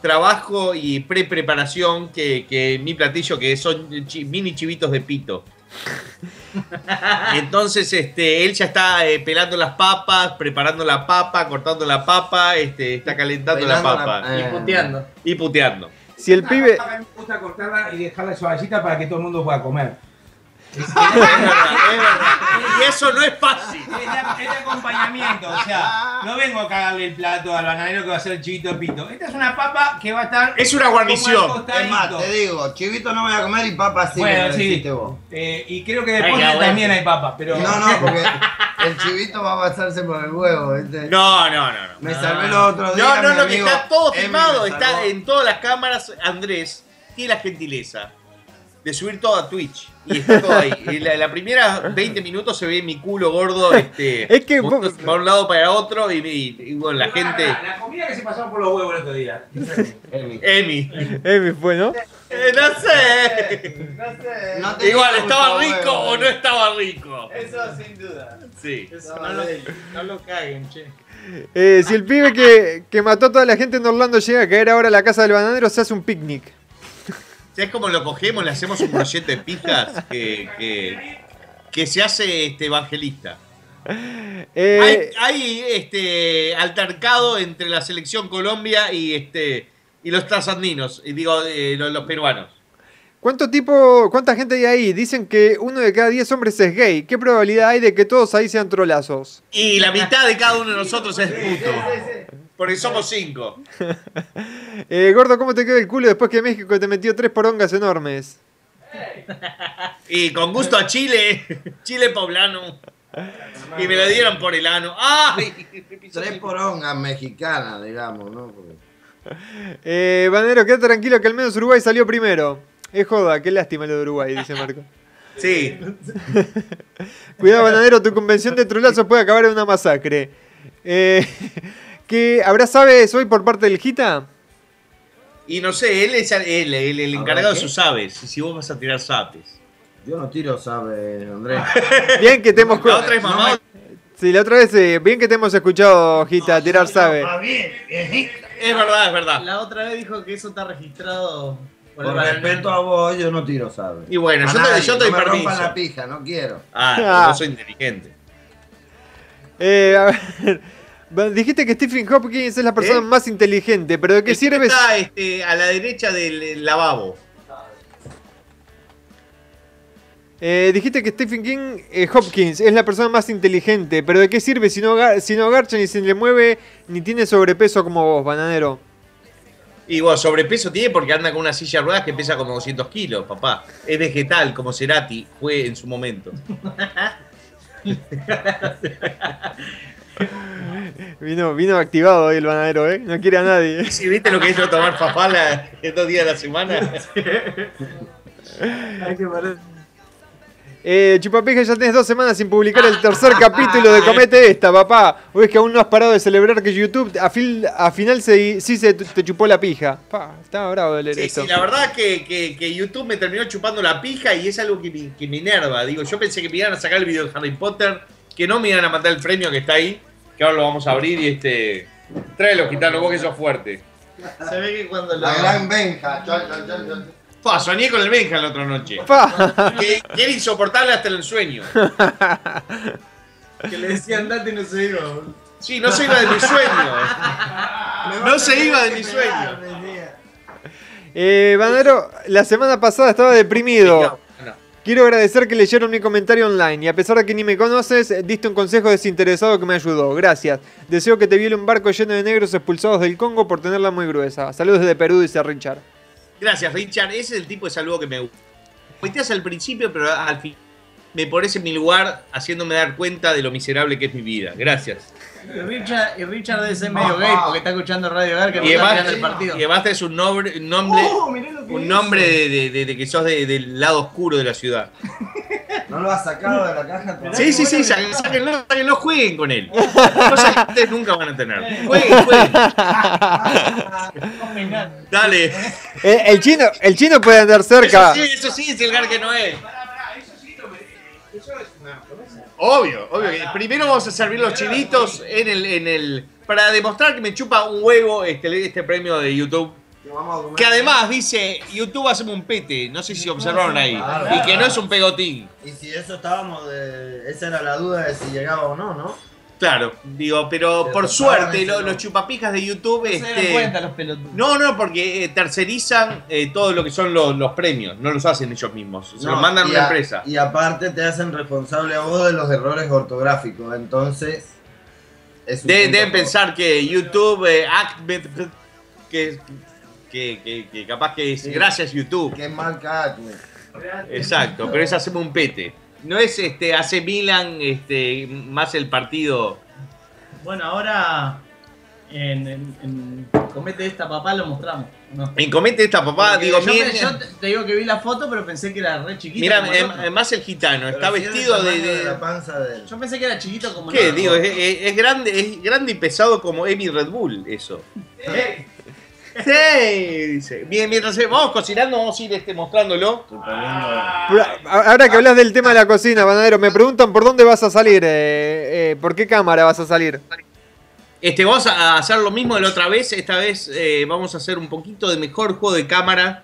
trabajo y pre-preparación que, que mi platillo, que son chi- mini chivitos de pito. Entonces, este, él ya está eh, pelando las papas, preparando la papa, cortando la papa, este, está calentando la papa. eh. Y puteando. Y puteando. Si el pibe. A mí me gusta cortarla y dejarla suavecita para que todo el mundo pueda comer. Es verdad, es verdad. Y eso no es fácil. Es acompañamiento, o sea, no vengo a cagarle el plato al bananero que va a ser el chivito pito. Esta es una papa que va a estar. Es una guarnición. Es más, te digo, chivito no voy a comer y papas sí Bueno, sí. vos. Eh, y creo que de Ay, también hay papa, pero. No, no, porque el chivito va a pasarse por el huevo, ¿viste? No, no, no. no. Me salvé los otros días. No, no, no, que está todo filmado, está en todas las cámaras. Andrés tiene la gentileza de subir todo a Twitch. Y está todo ahí. Y la, la primera 20 minutos se ve mi culo gordo, este. Es que vos- para un lado para otro, y, y- y, bueno, la gente. La comida que se pasaron por los huevos el otro día. Emi. Emi. Emi fue, ¿no? Eh, no sé. No te Igual, ¿estaba rico huevo, o no estaba rico? Eso sin duda. Sí. No lo, no lo caguen, che. Eh, si el pibe que, que mató a toda la gente en Orlando llega a caer ahora a la casa del bananero, se hace un picnic. ¿Sabes cómo lo cogemos? Le hacemos un proyecto de pijas que, que, que se hace este evangelista. Eh, Hay, hay, este altercado entre la selección Colombia y este y los trasandinos, y digo eh, los, los peruanos. ¿Cuánto tipo, cuánta gente hay ahí? Dicen que uno de cada diez hombres es gay. ¿Qué probabilidad hay de que todos ahí sean trolazos? Y la mitad de cada uno de nosotros es puto. Porque somos cinco. Eh, gordo, ¿cómo te quedó el culo después que México te metió tres porongas enormes? Y con gusto a Chile, Chile poblano. Y me lo dieron por el ano. ¡Ay! Tres porongas mexicanas, digamos, ¿no? Porque- Eh, Bananero, quédate tranquilo que al menos Uruguay salió primero. Es joda, qué lástima lo de Uruguay, dice Marco. Sí. Cuidado, Bananero, tu convención de trolazos puede acabar en una masacre. Eh, ¿qué, ¿Habrá sabes hoy por parte del Gita? Y no sé, él es el, el- el encargado de sus aves. Y si vos vas a tirar sapes. Yo no tiro, ¿sabes, Andrés? Bien que te hemos... La otra es mamá. Sí, la otra vez, eh, bien que te hemos escuchado, Gita, tirar sabe. Es verdad, es verdad. La otra vez dijo que eso está registrado por respeto a vos, yo no tiro, ¿sabes? Y bueno, A yo te- nadie, yo te doy no permiso. la pija, no quiero. Ah, Ah. yo soy inteligente. Eh, a ver, dijiste que Stephen Hopkins es la persona ¿Eh? más inteligente, pero ¿de qué sirve? Está este, a la derecha del lavabo. Eh, dijiste que Stephen King, eh, Hopkins es la persona más inteligente, pero ¿de qué sirve si no, si no garcha ni se le mueve ni tiene sobrepeso como vos, bananero? Y bueno, sobrepeso tiene porque anda con una silla de ruedas que pesa como 200 kilos, papá. Es vegetal, como Cerati fue en su momento. Vino, vino activado hoy el bananero, ¿eh? No quiere a nadie. Si viste lo que no tomar papala en dos días a la semana. Eh, Chupapeja, ya tenés dos semanas sin publicar el tercer capítulo de Comete Esta, papá. O es que aún no has parado de celebrar que YouTube a, fil- a final se, sí se te chupó la pija. Pa, está bravo de leer Sí, esto. sí, la verdad que, que- que YouTube me terminó chupando la pija y es algo que me, que me enerva. Digo, yo pensé que me iban a sacar el video de Harry Potter, que no me iban a mandar el premio que está ahí, que ahora lo vamos a abrir y este. Tráelo, gitano, vos que sos fuerte. Se ve que cuando lo. La gran Benja. chon. Fa, soñé con el Benja la otra noche. Pa. Que, que era insoportable hasta el sueño. Que le decían date y no se iba. Sí, no se iba de mi sueño. No se iba de mi sueño. Eh, Bananero, la semana pasada estaba deprimido. Quiero agradecer que leyeron mi comentario online y a pesar de que ni me conoces, diste un consejo desinteresado que me ayudó. Gracias. Deseo que te viole un barco lleno de negros expulsados del Congo por tenerla muy gruesa. Saludos desde Perú, dice Richard. Gracias, Richard. Ese es el tipo de saludo que me gusta. Al principio, pero al fin me pones en mi lugar haciéndome dar cuenta de lo miserable que es mi vida. Gracias. Y Richard, y Richard debe ser medio gay porque está escuchando Radio Garca y Y está mirando el partido. y además es un nombre, un nombre, Oh, que un nombre de, de- de- de que sos de- del lado oscuro de la ciudad. ¿No lo has sacado de la caja? Sí, sí, sí, sáquenlo, sáquenlo, jueguen con él. Cosas que ustedes nunca van a tener. Jueguen, jueguen. Dale. El, el chino, el chino puede andar cerca. Eso sí, eso sí es el gar que no es. Obvio, obvio. Primero vamos a servir los chilitos en el, en el. Para demostrar que me chupa un huevo este, este premio de YouTube. Que además dice YouTube hacemos un pete. No sé si observaron ahí. Claro. Y que no es un pegotín. Y si eso estábamos de. Esa era la duda de si llegaba o no, ¿no? Claro, digo, pero por suerte lo- los chupapijas de YouTube. se dan este, cuenta los pelotudos. No, no, porque eh, tercerizan eh, todo lo que son los, los premios. No los hacen ellos mismos. Se No, los mandan a y una empresa. Y aparte te hacen responsable a vos de los errores ortográficos. Entonces. De- deben pensar que YouTube, eh, act- que, que, que- que capaz que es Sí. gracias YouTube. Que es marca Acme. Exacto, pero es hacemos un pete. No es este hace Milan este más el partido. Bueno, ahora en, en, en Comete esta papá lo mostramos. ¿no? En comete esta papá, Porque digo, yo, pe- yo te, te digo que vi la foto, pero pensé que era re chiquito. mira, más el gitano, está Pero vestido de, tamaño de- la panza de él. Yo pensé que era chiquito como ¿Qué? Digo, es, es- es grande, es grande y pesado como Emi Red Bull, eso. Sí, dice. Bien, mientras eh, vamos cocinando, vamos a ir este, mostrándolo. Ahora que hablas del tema de la cocina, Banadero, me preguntan por dónde vas a salir, eh, eh, por qué cámara vas a salir. Este, vamos a hacer lo mismo de la otra vez. Esta vez eh, vamos a hacer un poquito de mejor juego de cámara.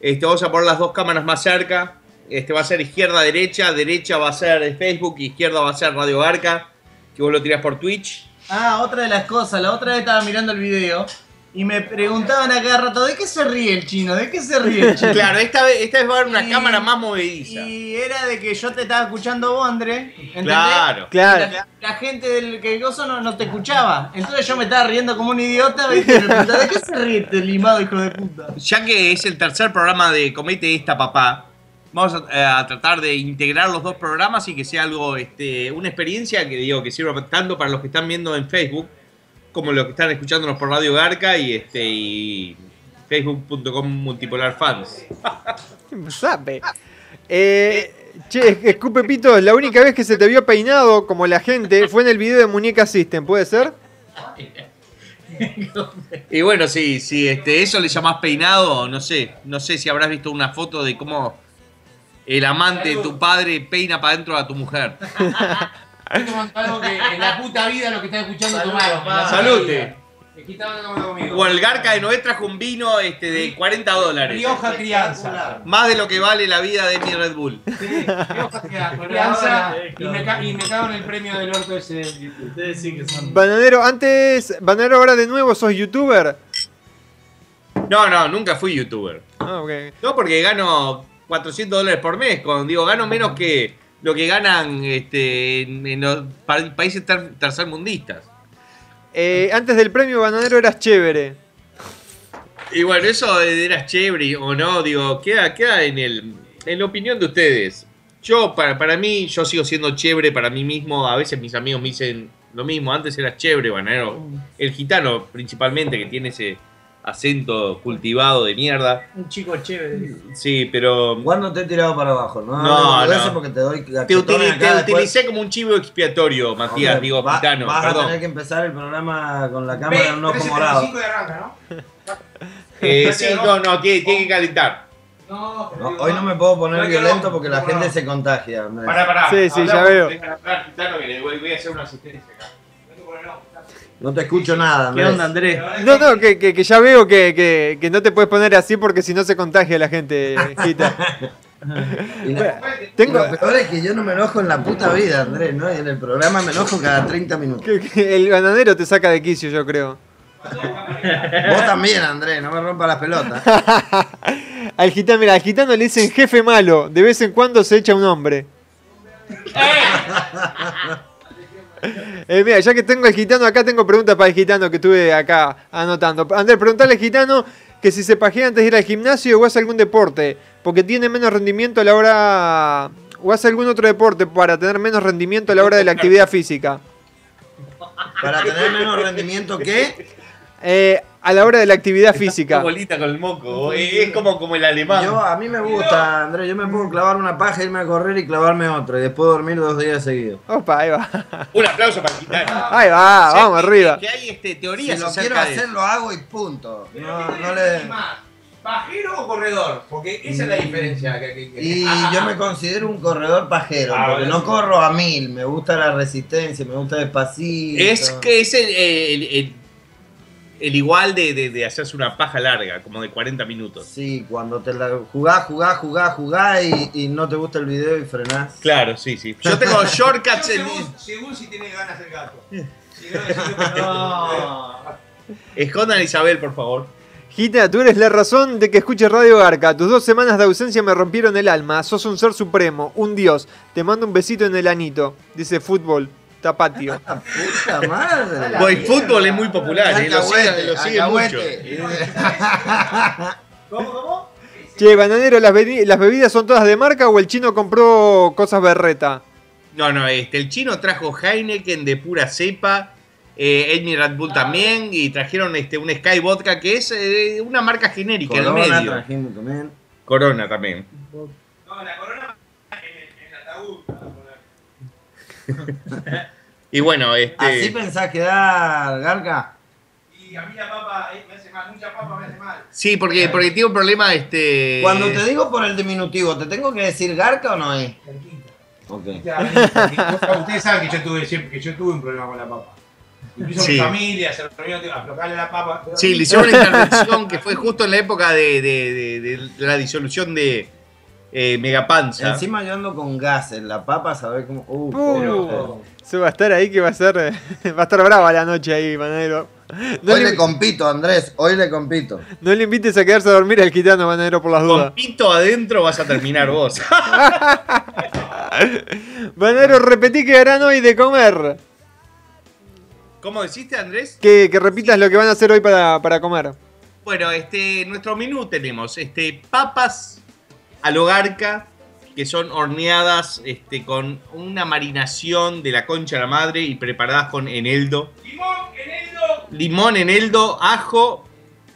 Este, vamos a poner las dos cámaras más cerca. Este va a ser izquierda, derecha. Derecha va a ser Facebook, izquierda va a ser Radio Garca. Que vos lo tirás por Twitch. Ah, otra de las cosas. La otra vez estaba mirando el video y me preguntaban a cada rato, ¿de qué se ríe el chino? ¿De qué se ríe el chino? Claro, esta vez, esta vez va a haber una Y- cámara más movediza. Y era de que yo te estaba escuchando vos, André. ¿entendés? Claro. Claro. La, la gente del que gozo no, no te escuchaba. Entonces yo me estaba riendo como un idiota. me ¿de qué se ríe este limado, hijo de puta? Ya que es el tercer programa de Comete esta papá, vamos a, eh, a tratar de integrar los dos programas y que sea algo, este, una experiencia que digo que sirva tanto para los que están viendo en Facebook como los que están escuchándonos por Radio Garca y este y facebook.com multipolar fans. Sabe. Eh, che, escupe Pito, la única vez que se te vio peinado como la gente fue en el video de Muñeca System, ¿puede ser? Y bueno, sí, sí, este, eso le llamás peinado, no sé, no sé si habrás visto una foto de cómo el amante de tu padre peina para adentro a tu mujer. Estoy tomando algo que en la puta vida lo que está escuchando Salud, tomaron. Salute. O el Garca de Noé trajo un vino este, de 40 dólares. Rioja crianza. Más de lo que vale la vida de mi Red Bull. Sí, Rioja crianza. Y me, ca- y me cago en el premio del orto ese. Ustedes sí que son. Bananero, antes, Bananero ahora de nuevo, ¿sos youtuber? No, no, nunca fui youtuber. Ah, ok. No, porque gano 400 dólares por mes. Cuando digo gano menos que lo que ganan este, en, en los pa- países ter- tercermundistas. Eh, antes del premio Bananero eras chévere. Y bueno, eso de eras chévere o no, digo, queda, queda en, el, en la opinión de ustedes. Yo, para, para mí, yo sigo siendo chévere para mí mismo. A veces mis amigos me dicen lo mismo. Antes eras chévere, bananero. El gitano, principalmente, que tiene ese acento cultivado de mierda. Un chico chévere. Sí, pero. Igual no te he tirado para abajo, ¿no? No, Eso no. porque te doy la Te, chetona utili- acá te utilicé como un chivo expiatorio, Matías, Hombre, digo, va- gitano, Vas a tener que empezar el programa con la cámara en un ojo morado. 375 de arranca, ¿no? Eh, sí, no, no, tiene, tiene que calentar. No, pero No, hoy no me puedo poner No, violento no, porque la no, gente no. se contagia. Pará, pará. Sí, sí, ya veo. voy a hacer una asistencia acá. No te escucho nada, ¿Qué Andrés. onda, Andrés? No, no, que, que- que ya veo que, que- que no te puedes poner así porque si no se contagia la gente, Gita. Y la- Tengo, Lo peor es que yo no me enojo en la puta vida, Andrés, ¿no? Y en el programa me enojo cada 30 minutos. que- que el bananero te saca de quicio, yo creo. Vos también, Andrés, no me rompa las pelotas. Al gitano, mira, al gitano le dicen jefe malo. De vez en cuando se echa un hombre. Eh, mira, ya que tengo al gitano acá, tengo preguntas para el gitano que estuve acá anotando. Andrés, preguntale al gitano que si se pajea antes de ir al gimnasio o hace algún deporte, porque tiene menos rendimiento a la hora... o hace algún otro deporte para tener menos rendimiento a la hora de la actividad física. Para tener menos rendimiento que... Eh, a la hora de la actividad física. bolita con el moco. Es como, como el alemán. Yo, a mí me gusta, Andrés. Yo me puedo clavar una paja, irme a correr y clavarme otra. Y después dormir dos días seguidos. Opa, ahí va. Un aplauso para Gitano. Ahí va, O sea, vamos que- arriba. Que hay este, teorías Si lo quiero hacer, lo hago y punto. No, no le... ¿Pajero o corredor? Porque esa es la diferencia. que- que- que- Y Ah, yo me considero un corredor pajero, Ah, porque no corro a mil, me gusta la resistencia, me gusta despacito. Es que es el, el- el- el igual de, de- de hacerse una paja larga, como de 40 minutos. Sí, cuando te la jugás, jugás, jugás, jugás y, y no te gusta el video y frenás. Claro, sí, sí. Yo tengo shortcuts en. según, según si tiene ganas el gato. Si no. Escondan a Isabel, por favor. Gita, tú eres la razón de que escuches Radio Garca. Tus dos semanas de ausencia me rompieron el alma. Sos un ser supremo, un dios. Te mando un besito en el anito. Dice fútbol, tapatio. ¡Puta madre! Boy, fútbol es muy popular, eh, lo sigue, Alcahuete, lo sigue mucho. ¿Cómo, cómo? Che, bananero, ¿las, bebi- ¿las bebidas son todas de marca o el chino compró cosas berreta? No, no, este, el chino trajo Heineken de pura cepa, eh, Edmi Red Bull también, y trajeron este, un Sky Vodka que es eh, una marca genérica en el Corona medio. también. Corona también. No, la corona en, en el ataúd. Y bueno, este. ¿Así pensás quedar, Garca? Y a mí la papa eh, me hace mal, mucha papa me hace mal. Sí, porque, porque tiene un problema, este. Cuando te digo por el diminutivo, ¿te tengo que decir Garca o no es? Ok. Ustedes saben que yo tuve siempre que yo tuve un problema con la papa. Incluso Sí. mi familia se reunió a aflojarle la papa. Sí, le hicieron una intervención que fue justo en la época de, de- de- de la disolución de eh, Megapanza. Encima yo ando con gas en la papa, ¿sabés cómo? Uh, Uh, se va a estar ahí que va a ser. Va a estar brava la noche ahí, bananero. No Hoy le, le compito, Andrés, hoy le compito. no le invites a quedarse a dormir al gitano, bananero, por las dudas. Con pito adentro vas a terminar vos. Bananero, repetí que harán hoy de comer. ¿Cómo deciste, Andrés? Que, que repitas lo que van a hacer hoy para, para comer. Bueno, este, nuestro menú tenemos este, papas al hogarca, que son horneadas este, con una marinación de la concha de la madre y preparadas con eneldo. Limón, eneldo. Limón, eneldo, ajo,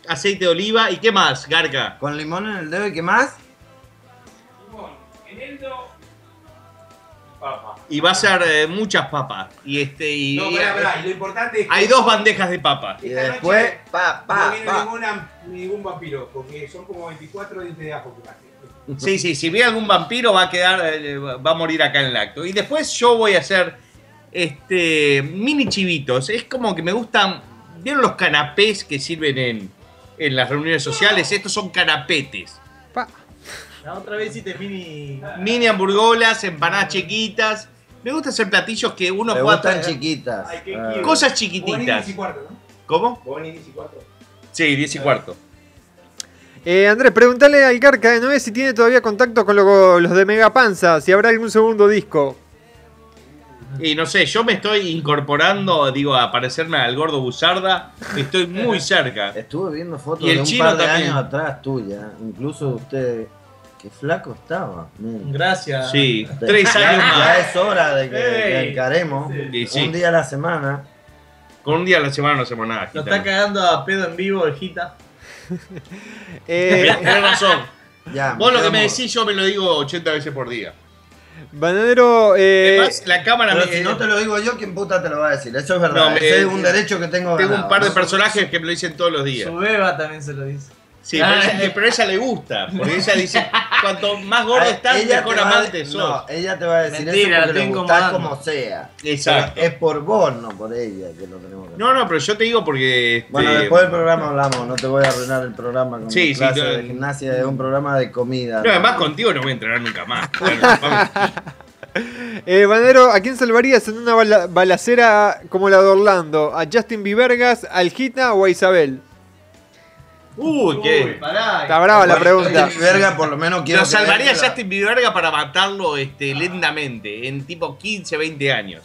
aceite de oliva y qué más, Garca. Con limón en el dedo y qué más? Limón, eneldo. Papa. Y va a ser eh, muchas papas. Y este y, No, y- pará, pará, y lo importante es que hay dos bandejas de papas. Y después, noche pa, no pa, viene pa. ninguna, ningún vampiro, porque son como 24 dientes de ajo que hace. Sí, sí, si ve algún vampiro va a quedar, eh, va a morir acá en el acto. Y después yo voy a hacer este mini chivitos. Es como que me gustan. ¿Vieron los canapés que sirven en, en las reuniones sociales? Estos son canapetes. La otra vez hiciste mini. Mini hamburgolas, empanadas chiquitas. Me gusta hacer platillos que uno Me pueda gustan chiquitas. Ay, qué Ah. Cosas chiquititas. 10 y cuarto, ¿no? ¿Cómo? Vos venís 10 y cuarto. Sí, 10 y cuarto. Eh, Andrés, pregúntale al Carca de Noé si tiene todavía contacto con lo- los de Megapanza, si habrá algún segundo disco. Y no sé, yo me estoy incorporando, digo, a parecerme al gordo Buzarda. Estoy muy cerca. Estuve viendo fotos Y el de un chino par de también. años atrás tuya. Incluso usted, qué flaco estaba. Gracias. Sí, Ya- tres años ya más. es hora de que, que encaremos Sí, sí. un día a la semana. Con un día a la semana no hacemos nada. Lo gitano. está cagando a pedo en vivo el Eh, Tienes razón. Ya, Vos lo que me decís, yo me lo digo 80 veces por día. Bananero, eh, Además, la cámara Pero me- si no te lo digo yo, ¿quién puta te lo va a decir? Eso es verdad. No, me- Ese es un derecho que tengo Tengo un par de personajes que me lo dicen todos los días. Su beba también se lo dice. Sí, pero, ella, pero a ella le gusta. Porque ella dice: cuanto más gordo Ah, estás, ella mejor a- amante sos. No, ella te va a decir Mentira, eso porque le gustás como sea. Exacto. Es por vos, no por ella que lo tenemos que. No, no, pero yo te digo porque. este, Bueno, después del programa hablamos, no te voy a arruinar el programa con Sí, mi sí, clase no- de gimnasia, es un programa de comida. No, además contigo no voy a entrenar nunca más. Bueno, vamos. eh, Bananero, ¿a quién salvarías en una bala- balacera como la de Orlando? ¿A Justin Biebergas, al Gita o a Isabel? Uy, qué. Pará. Está brava la pregunta. Justin Verga, por lo menos quiero Lo salvaría creer que la- Justin Bieber para matarlo este, lentamente, en tipo 15, 20 años.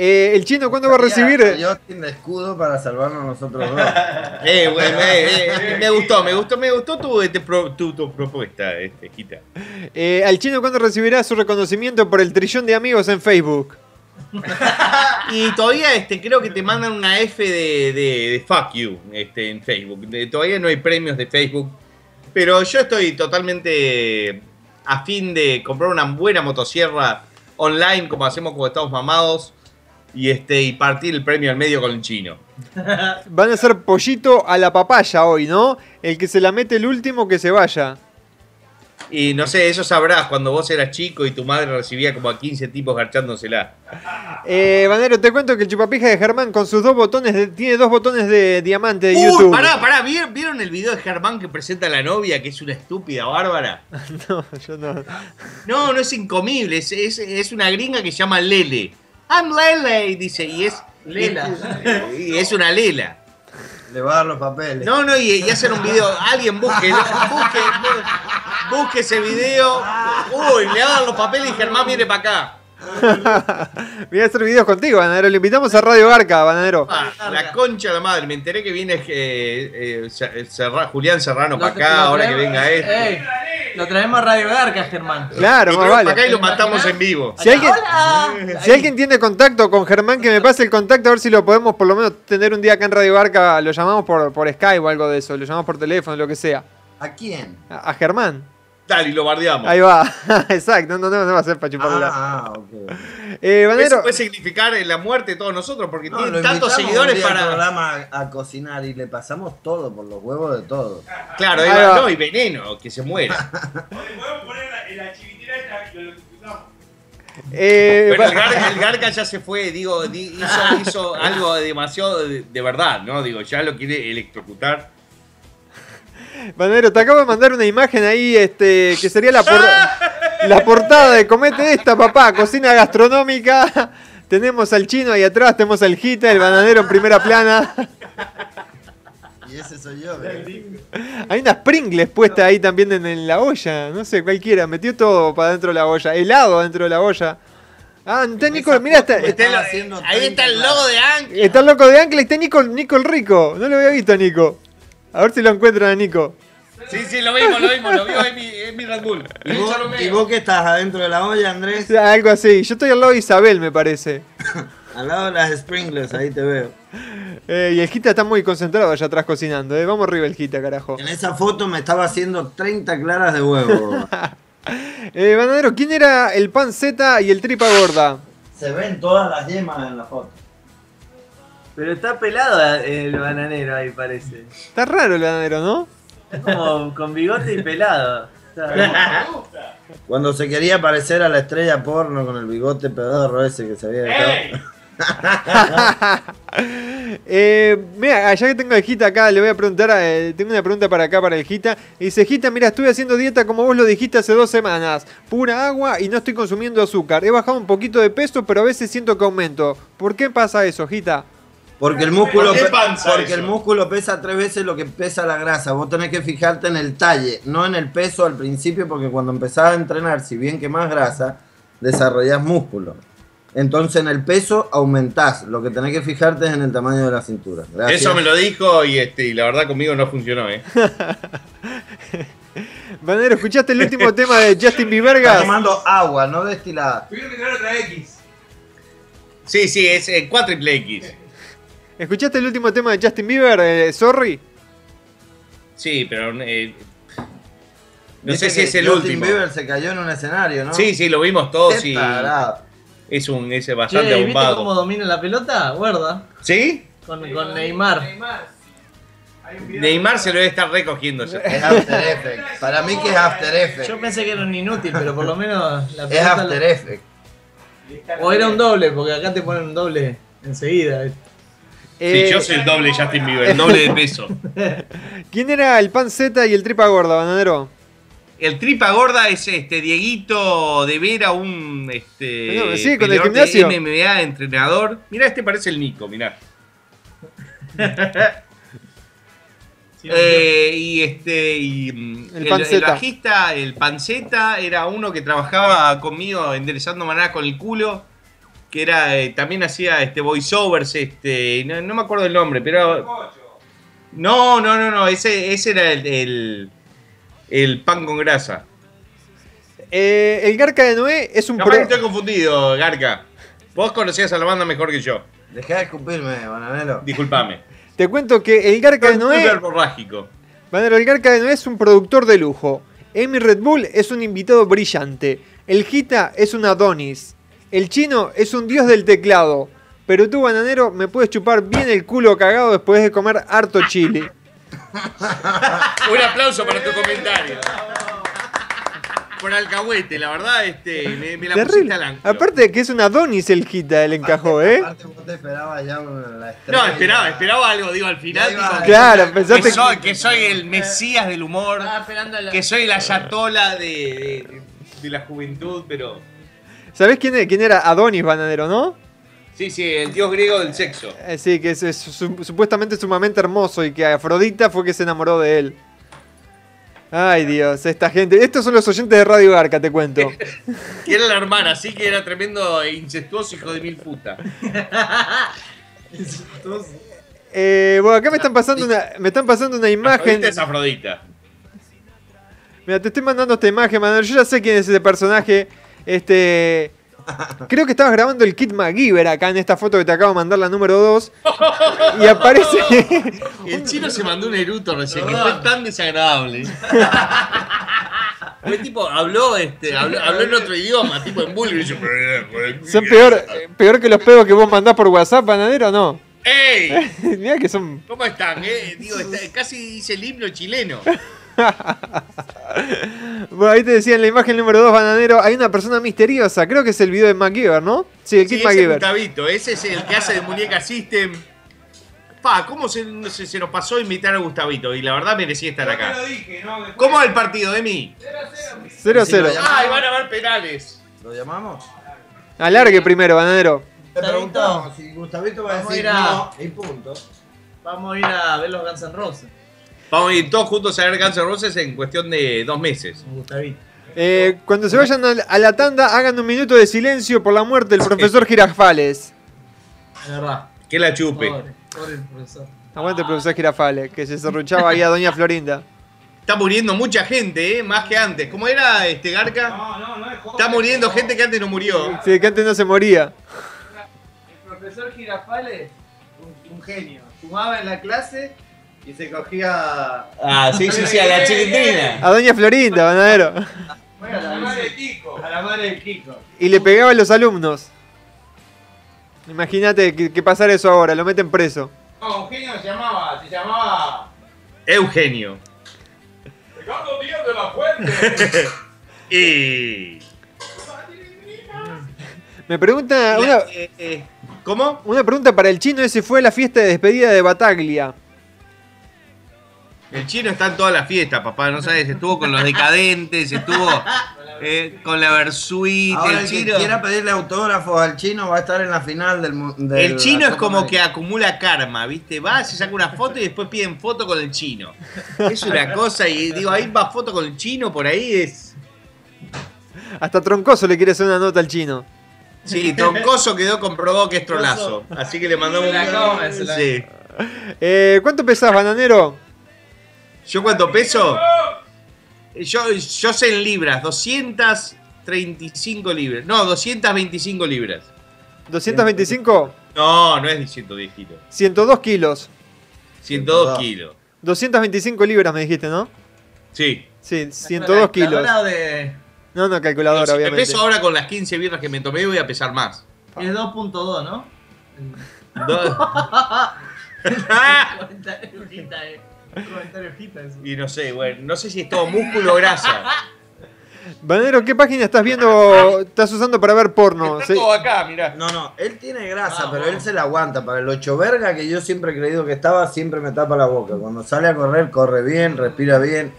Eh, ¿El chino cuándo va a recibir? Justin de escudo para salvarnos nosotros dos. Eh, eh, eh, me gustó, me gustó, me gustó tu, este, pro- tu, tu propuesta, este, Gita. Eh, ¿Al chino cuándo recibirá su reconocimiento por el trillón de amigos en Facebook? y todavía este, creo que te mandan una F de, de- fuck you este, en Facebook. Todavía no hay premios de Facebook. Pero yo estoy totalmente a fin de comprar una buena motosierra online, como hacemos cuando estamos mamados, y, este, y partir el premio al medio con el chino. Van a hacer pollito a la papaya hoy, ¿no? El que se la mete el último que se vaya. Y no sé, eso sabrás cuando vos eras chico y tu madre recibía como a 15 tipos garchándosela. Eh, Banero, te cuento que el chupapija de Germán con sus dos botones, de- tiene dos botones de diamante de Uy, YouTube. pará, pará, ¿vieron, vieron el video de Germán que presenta a la novia, que es una estúpida bárbara? no, yo no. No, no es incomible, es, es, es una gringa que se llama Lele. I'm Lele, dice, y es... Lela. Y es una Lela. Le va a dar los papeles. No, no, y, y hacen un video, alguien busque, busque, busque ese video. Uy, le dan los papeles y Germán viene para acá. Voy a hacer videos contigo, Banadero. Le invitamos a Radio Garca, Banadero. Ah, la concha de la madre, me enteré que viene eh, eh, Serra- Julián Serrano para acá, ahora que venga este. Ey, lo traemos a Radio Garca, Germán. Claro, Lo más vale. para acá y lo matamos en vivo. Si alguien, ¡Hola! si alguien tiene contacto con Germán, que me pase el contacto a ver si lo podemos por lo menos tener un día acá en Radio Garca. Lo llamamos por, por Skype o algo de eso. Lo llamamos por teléfono, lo que sea. ¿A quién? A, a Germán. Dale, y lo bardeamos. Ahí va. Exacto. No, no, no va a ser para chuparla. Ah, ok. Eh, Eso puede significar la muerte de todos nosotros, porque No, tantos invitamos un seguidores día al para. programa a, a cocinar y le pasamos todo por los huevos de todo. Claro, ahí Ahí va, va. no, y veneno, que se muera. Podemos poner la- en la chivitina esta y lo usamos. Eh, Pero el Garca, el Garca ya se fue, digo, di- hizo, hizo algo demasiado de, de verdad, ¿no? Digo, ya lo quiere electrocutar. Banero, te acabo de mandar una imagen ahí, este, que sería la, por- la portada de Comete esta, papá, cocina gastronómica. Tenemos al chino ahí atrás, tenemos al Gita, el bananero en primera plana. Y ese soy yo. Hay unas Pringles puestas ahí también en, en la olla, no sé, cualquiera, metió todo para dentro de la olla, helado dentro de la olla. Ah, está Nico, mira, está, Está ahí está el 30 logo de Ang. está el loco de Ángel, está Nico, Nico el Rico, no lo había visto a Nico. A ver si lo encuentran a Nico. Sí, sí, lo vimos, lo vimos, lo vio en mi, en mi Red Bull. ¿Y vos, y vos que estás adentro de la olla, Andrés? Algo así, yo estoy al lado de Isabel, me parece. Al lado de las sprinklers, ahí te veo. Eh, y el Gita está muy concentrado allá atrás cocinando, eh. Vamos arriba el Gita, carajo. En esa foto me estaba haciendo 30 claras de huevo. Eh, Banadero, ¿quién era el pan Z y el tripa gorda? Se ven todas las yemas en la foto. Pero está pelado el bananero ahí, parece. Está raro el bananero, ¿no? Como con bigote y pelado. Cuando se quería parecer a la estrella porno con el bigote pedorro ese que se había dejado. Eh, mira, ya que tengo el Gita acá, le voy a preguntar, eh, tengo una pregunta para acá para el Gita. Dice, Gita, mira, estuve haciendo dieta como vos lo dijiste hace dos semanas. Pura agua y no estoy consumiendo azúcar. He bajado un poquito de peso, pero a veces siento que aumento. ¿Por qué pasa eso, Gita? Porque el músculo, ¿Por qué pe- panza porque eso? el músculo pesa tres veces lo que pesa la grasa. Vos tenés que fijarte en el talle, no en el peso al principio, porque cuando empezás a entrenar, si bien quemás grasa, desarrollás músculo. Entonces en el peso aumentás. Lo que tenés que fijarte es en el tamaño de la cintura. Gracias. Eso me lo dijo y, este, y la verdad conmigo no funcionó, ¿eh? Banadero, ¿escuchaste el último tema de Justin Bieber? Tomando agua, no destilada. Tuvieron que tener otra X. Sí, sí, es eh, cuádruple X. ¿Escuchaste el último tema de Justin Bieber? eh, Sorry. Sí, pero eh, no sé si es el Justin último. Bieber se cayó en un escenario, ¿no? Sí, sí, lo vimos todos y es un Che, bastante ¿y ¿viste cómo domina la pelota? Guarda. ¿Sí? Con, con Neymar. Neymar se lo debe estar recogiéndose. Es After Effects. Para mí que es After Effects. Yo pensé que era un inútil, pero por lo menos la Es pelota. After la- Effects. O era un doble, porque acá te ponen un doble enseguida. Eh, Sí, yo soy el doble Justin Bieber, el doble de peso. ¿Quién era el pan Z y el tripa gorda, Banadero? El tripa gorda es este Dieguito de Vera, un este No, sí, con el peleador de. MMA, entrenador. Mirá, este parece el Nico, mirá. Eh, y este y, El el, panceta. el bajista, el panceta, era uno que trabajaba conmigo enderezando maná con el culo. Que era, eh, también hacía este voiceovers, este, no, no me acuerdo el nombre, pero. No, no, no, no, ese, ese era el, el, el pan con grasa. Eh, el Garca de Noé es un Capaz pro- estoy confundido, Garca. Vos conocías a la banda mejor que yo. Dejá de escupirme, bananero. Disculpame. Te cuento que el Garca de Noé. verborrágico. Banero, el Garca de Noé es un productor de lujo. Amy Red Bull es un invitado brillante. El Gita es un Adonis. El chino es un dios del teclado. Pero tú, bananero, me puedes chupar bien el culo cagado después de comer harto chile. Un aplauso para tu comentario. Por alcahuete, la verdad, este, me, me la Terrible. pusiste al ángulo. Aparte de que es un Adonis el Gita, él encajó, ¿eh? Aparte vos te esperabas ya una- la estrella. No, esperaba, esperaba algo, digo, al final. Iba. digo, Claro, pensaste que que- soy, que soy el mesías del humor, la- que soy la yatola de, de, de la juventud, pero... ¿Sabés quién, quién era Adonis, bananero, no? Sí, sí, el dios griego del sexo. Eh, sí, que es, es su- supuestamente sumamente hermoso y que Afrodita fue que se enamoró de él. Ay Dios, esta gente. Estos son los oyentes de Radio Garca, te cuento. Que era la hermana, sí que era tremendo e incestuoso hijo de mil puta. Eh, bueno, acá me están pasando una, me están pasando una imagen. Afrodita es Afrodita. Mira, te estoy mandando esta imagen, Manuel. Yo ya sé quién es ese personaje. Este. Creo que estabas grabando el Kit MacGyver acá en esta foto que te acabo de mandar, la número 2. Y aparece. El chino se mandó un eruto recién, que fue tan desagradable. El tipo habló, este, habló, habló en otro idioma, tipo en búlgaro. Son peor, peor que los pedos que vos mandás por WhatsApp, panadero, ¿no? ¡Ey! Mirá que son. ¿Cómo están? Eh? Digo, está- casi dice el himno chileno. Bueno, ahí te decía en la imagen número 2, bananero, hay una persona misteriosa. Creo que es el video de MacGyver, ¿no? Sí, el Sí, Kit ese es MacGyver. Gustavito, ese es el que hace de muñeca System. Pa, ¿cómo se, se, se nos pasó invitar a Gustavito? Y la verdad merecía estar acá. lo dije, ¿no? Después- ¿Cómo va el partido, Emi? 0-0. ¡Ay, van a haber penales! ¿Lo llamamos? Alargue primero, bananero. Te preguntamos si Gustavito va a decir ir a- no y punto. Vamos a ir a ver los Guns N' Roses. Vamos a ir todos juntos a ver Guns N' Roses en cuestión de dos meses. Gustavito. Eh, cuando se vayan a la tanda, hagan un minuto de silencio por la muerte del profesor Girafales. De verdad. Que la chupe. Pobre, pobre el profesor. Aguante el profesor Girafales, que se serruchaba ahí a Doña Florinda. Está muriendo mucha gente, ¿eh? Más que antes. ¿Cómo era este Garca? No, no, no es joven. Está muriendo gente que antes no murió. Sí, que antes no se moría. El profesor Girafales, un, un genio. Fumaba en la clase y se cogía. Ah, sí, sí, sí, a la chilindrina. A Doña Florinda, banadero. Bueno, A la madre de Kiko. A la madre de Kiko. Y le pegaba a los alumnos. Imagínate que, que pasara eso ahora, lo meten preso. No, Eugenio se llamaba, se llamaba Eugenio. Ricardo Díaz de la Fuente. Y... Me pregunta una, Eh, eh, ¿Cómo? una pregunta para el chino, ese fue la fiesta de despedida de Bataglia. El chino está en toda la fiesta, papá, no sabes, estuvo con los decadentes, estuvo eh, con la Versuit, Ahora el el que chino. quiera pedirle autógrafos al chino va a estar en la final del mu- de El chino es como que acumula karma, ¿viste? Va, se saca una foto y después piden foto con el chino. Es una cosa, y digo, ahí va foto con el chino, por ahí es. Hasta Troncoso le quiere hacer una nota al chino. Sí, Troncoso quedó comprobado que es trolazo. Así que le mandamos un. Sí. Eh, ¿Cuánto pesás, bananero? ¿Yo cuánto peso? Yo, yo sé en libras, 235 libras. No, 225 libras. ¿225? No, no es de 110 kilos. 102 kilos. 102 kilos. 225 libras me dijiste, ¿no? Sí. Sí, 102 kilos. ¿Calculadora de- No, no, calculadora, Si me obviamente. peso ahora con las 15 birras que me tomé, voy a pesar más. Es 2.2, ¿no? Do- 40 hojita. Comentario hojita eso. y no sé, bueno, no sé si es todo músculo o grasa. Bananero, ¿qué página estás viendo, estás usando para ver porno? Está Sí. todo acá, mirá. No, no, él tiene grasa, Ah, pero bueno. él se la aguanta. Para el ocho verga que yo siempre he creído que estaba, siempre me tapa la boca. Cuando sale a correr, corre bien, respira bien.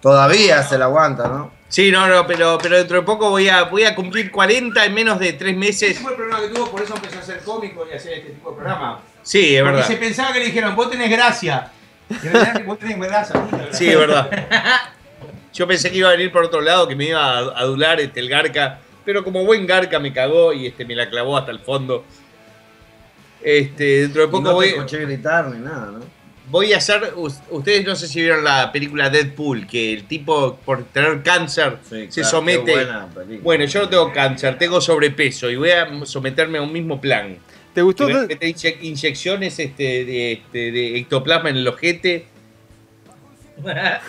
Todavía se la aguanta, ¿no? Sí, no, no, pero, pero dentro de poco voy a, voy a cumplir 40 en menos de 3 meses. Ese fue el problema que tuvo, por eso empezó a ser cómico y a hacer este tipo de programa. Sí, es Porque verdad. se pensaba que le dijeron, vos tenés gracia. Sí, es verdad. Yo pensé que iba a venir por otro lado, que me iba a adular este, el Garca. Pero como buen Garca me cagó y este, me la clavó hasta el fondo. Este, dentro de Y poco no voy. escuché gritar ni nada, ¿no? voy a hacer. us- Ustedes no sé si vieron la película Deadpool, que el tipo por tener cáncer se claro, somete. qué buena película. Bueno, yo no tengo cáncer, tengo sobrepeso y voy a someterme a un mismo plan. ¿Te gustó? Me inye- inyecciones este, de, este, de ectoplasma en el ojete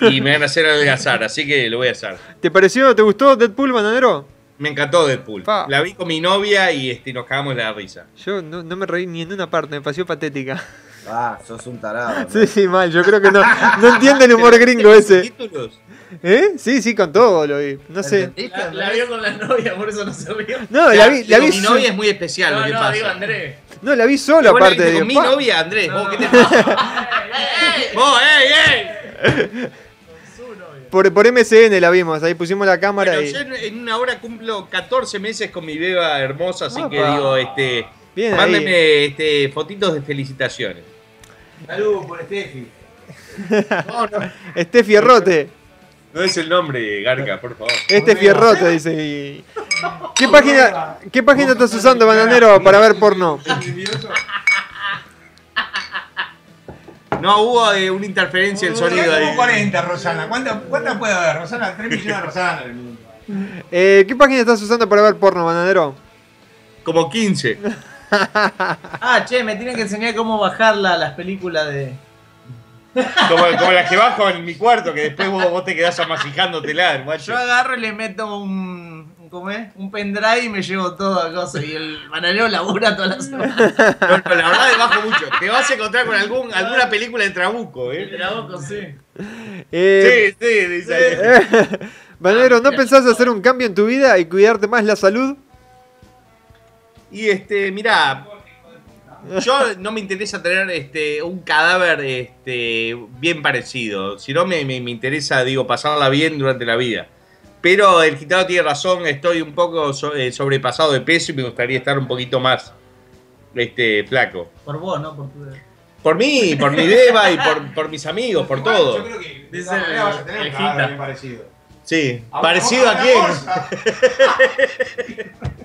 y me van a hacer adelgazar, así que lo voy a hacer. ¿Te pareció? ¿Te gustó Deadpool, bananero? Me encantó Deadpool. Pa. La vi con mi novia y este, nos cagamos la risa. Yo no, no me reí ni en una parte, me pareció patética. Ah, sos un tarado. Sí, sí, mal, yo creo que no, no entiende el humor gringo ese. ¿Títulos? ¿Eh? Sí, sí, con todo lo vi. No sé. La, la vio con la novia, por eso no se rió. No, la vi, la vi mi novia es muy especial No, lo que no, pasa. digo Andrés. No, la vi solo Bueno, aparte. digo, con mi novia, Andrés, vos qué te pasa. vos, ey, ey. Por, por MCN la vimos, ahí pusimos la cámara Bueno, y. yo en, una hora cumplo 14 meses con mi beba hermosa, así que Opa. digo, este, Bien ahí. este, fotitos de felicitaciones. Salud por Steffi. Este Fierrote. No es el nombre, Garca, por favor. Este Fierrote, dice. y- ¿Qué página, ¿Qué página estás usando, bananero, para ver porno? No, hubo eh, una interferencia del sonido ahí. Como 40, Rosana. ¿Cuántas cuántas puede haber, Rosana? 3 millones de Rosana. Eh, ¿Qué página estás usando para ver porno, bananero? Como 15. Ah, che, me tienen que enseñar cómo bajarla las películas de. Como, como las que bajo en mi cuarto, que después vos, vos te quedás amasijándotelas, Yo guacho. agarro y le meto un. ¿Cómo es? Un pendrive y me llevo todo a cosa. Y el bananero labura toda la semana. No, no, la verdad bajo mucho. Te vas a encontrar con algún, alguna película de Trabuco, ¿eh? Trabuco, sí. Eh, Sí, sí, dice ahí. bananero, ¿no pensás hacer un cambio en tu vida y cuidarte más la salud? Y este, mirá, yo no me interesa tener este un cadáver este bien parecido, sino me, me, me interesa, digo, pasarla bien durante la vida. Pero el gitano tiene razón, estoy un poco so- eh, sobrepasado de peso y me gustaría estar un poquito más este flaco. Por vos, ¿no? Por tu. Por mí, por mi beba y por, por mis amigos, por Yo todo. creo que de esa manera vas a tener un cadáver bien parecido. Sí, A- parecido a a- a- quién.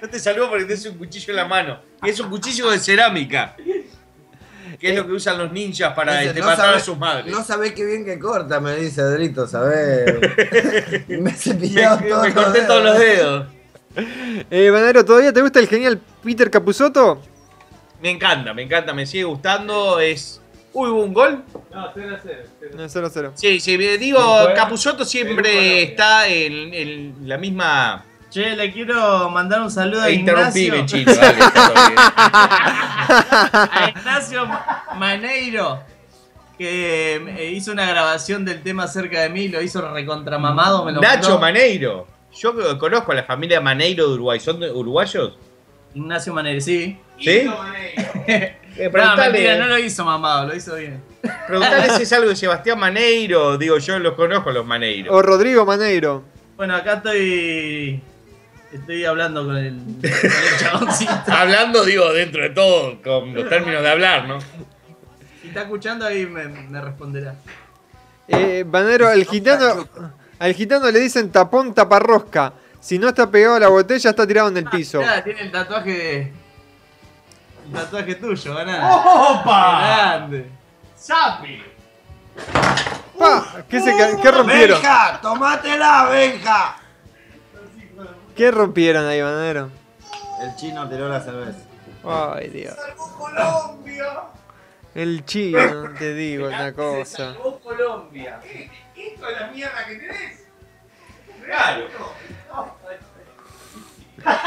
No te saludo porque tienes un cuchillo en la mano. Y es un cuchillo de cerámica. Que es lo que usan los ninjas para Dice, este, no matar a sus madres. No sabés qué bien que corta, me dice Adrito, ¿sabés? me he cepillado me, todos me los corté todos los dedos. Eh, bananero, ¿todavía te gusta el genial Peter Capusotto? Me encanta, me encanta, me sigue gustando. Es. Uy, hubo un gol. No, 0 a 0. No, 0 0. Sí, sí, digo? Capusotto siempre está en, en la misma. Che, le quiero mandar un saludo a Eh, Ignacio. Interrumpime, chino, bien. a Ignacio Maneiro, que eh, hizo una grabación del tema cerca de mí, lo hizo recontramamado, me lo Nacho mandó. Maneiro. Yo conozco a la familia Maneiro de Uruguay. ¿Son de- uruguayos? Ignacio Maneiro, sí. ¿Sí? Eh, No, preguntale- mentira, no lo hizo mamado, lo hizo bien. Preguntale si es algo de Sebastián Maneiro. Digo, yo los conozco los Maneiro. O Rodrigo Maneiro. Bueno, acá estoy. Estoy hablando con el, con el chaboncito. Hablando, digo, dentro de todo, con los términos de hablar, ¿no? Si está escuchando ahí me, me responderá. Eh, bananero, al gitano, al gitano le dicen tapón taparrosca. Si no está pegado a la botella, está tirado en el piso. Mirá, tiene el tatuaje de. El tatuaje tuyo, banana. ¡Opa! Grande. ¡Sapi! Pa, ¿Qué, se, qué rompieron? ¡Benja! ¡Tomátela, Benja! ¿Qué rompieron ahí, bananero? El chino tiró la cerveza. Ay, Dios. Colombia! El chino, te digo una cosa. salvó Colombia. ¿Esto es la mierda que tenés? Claro.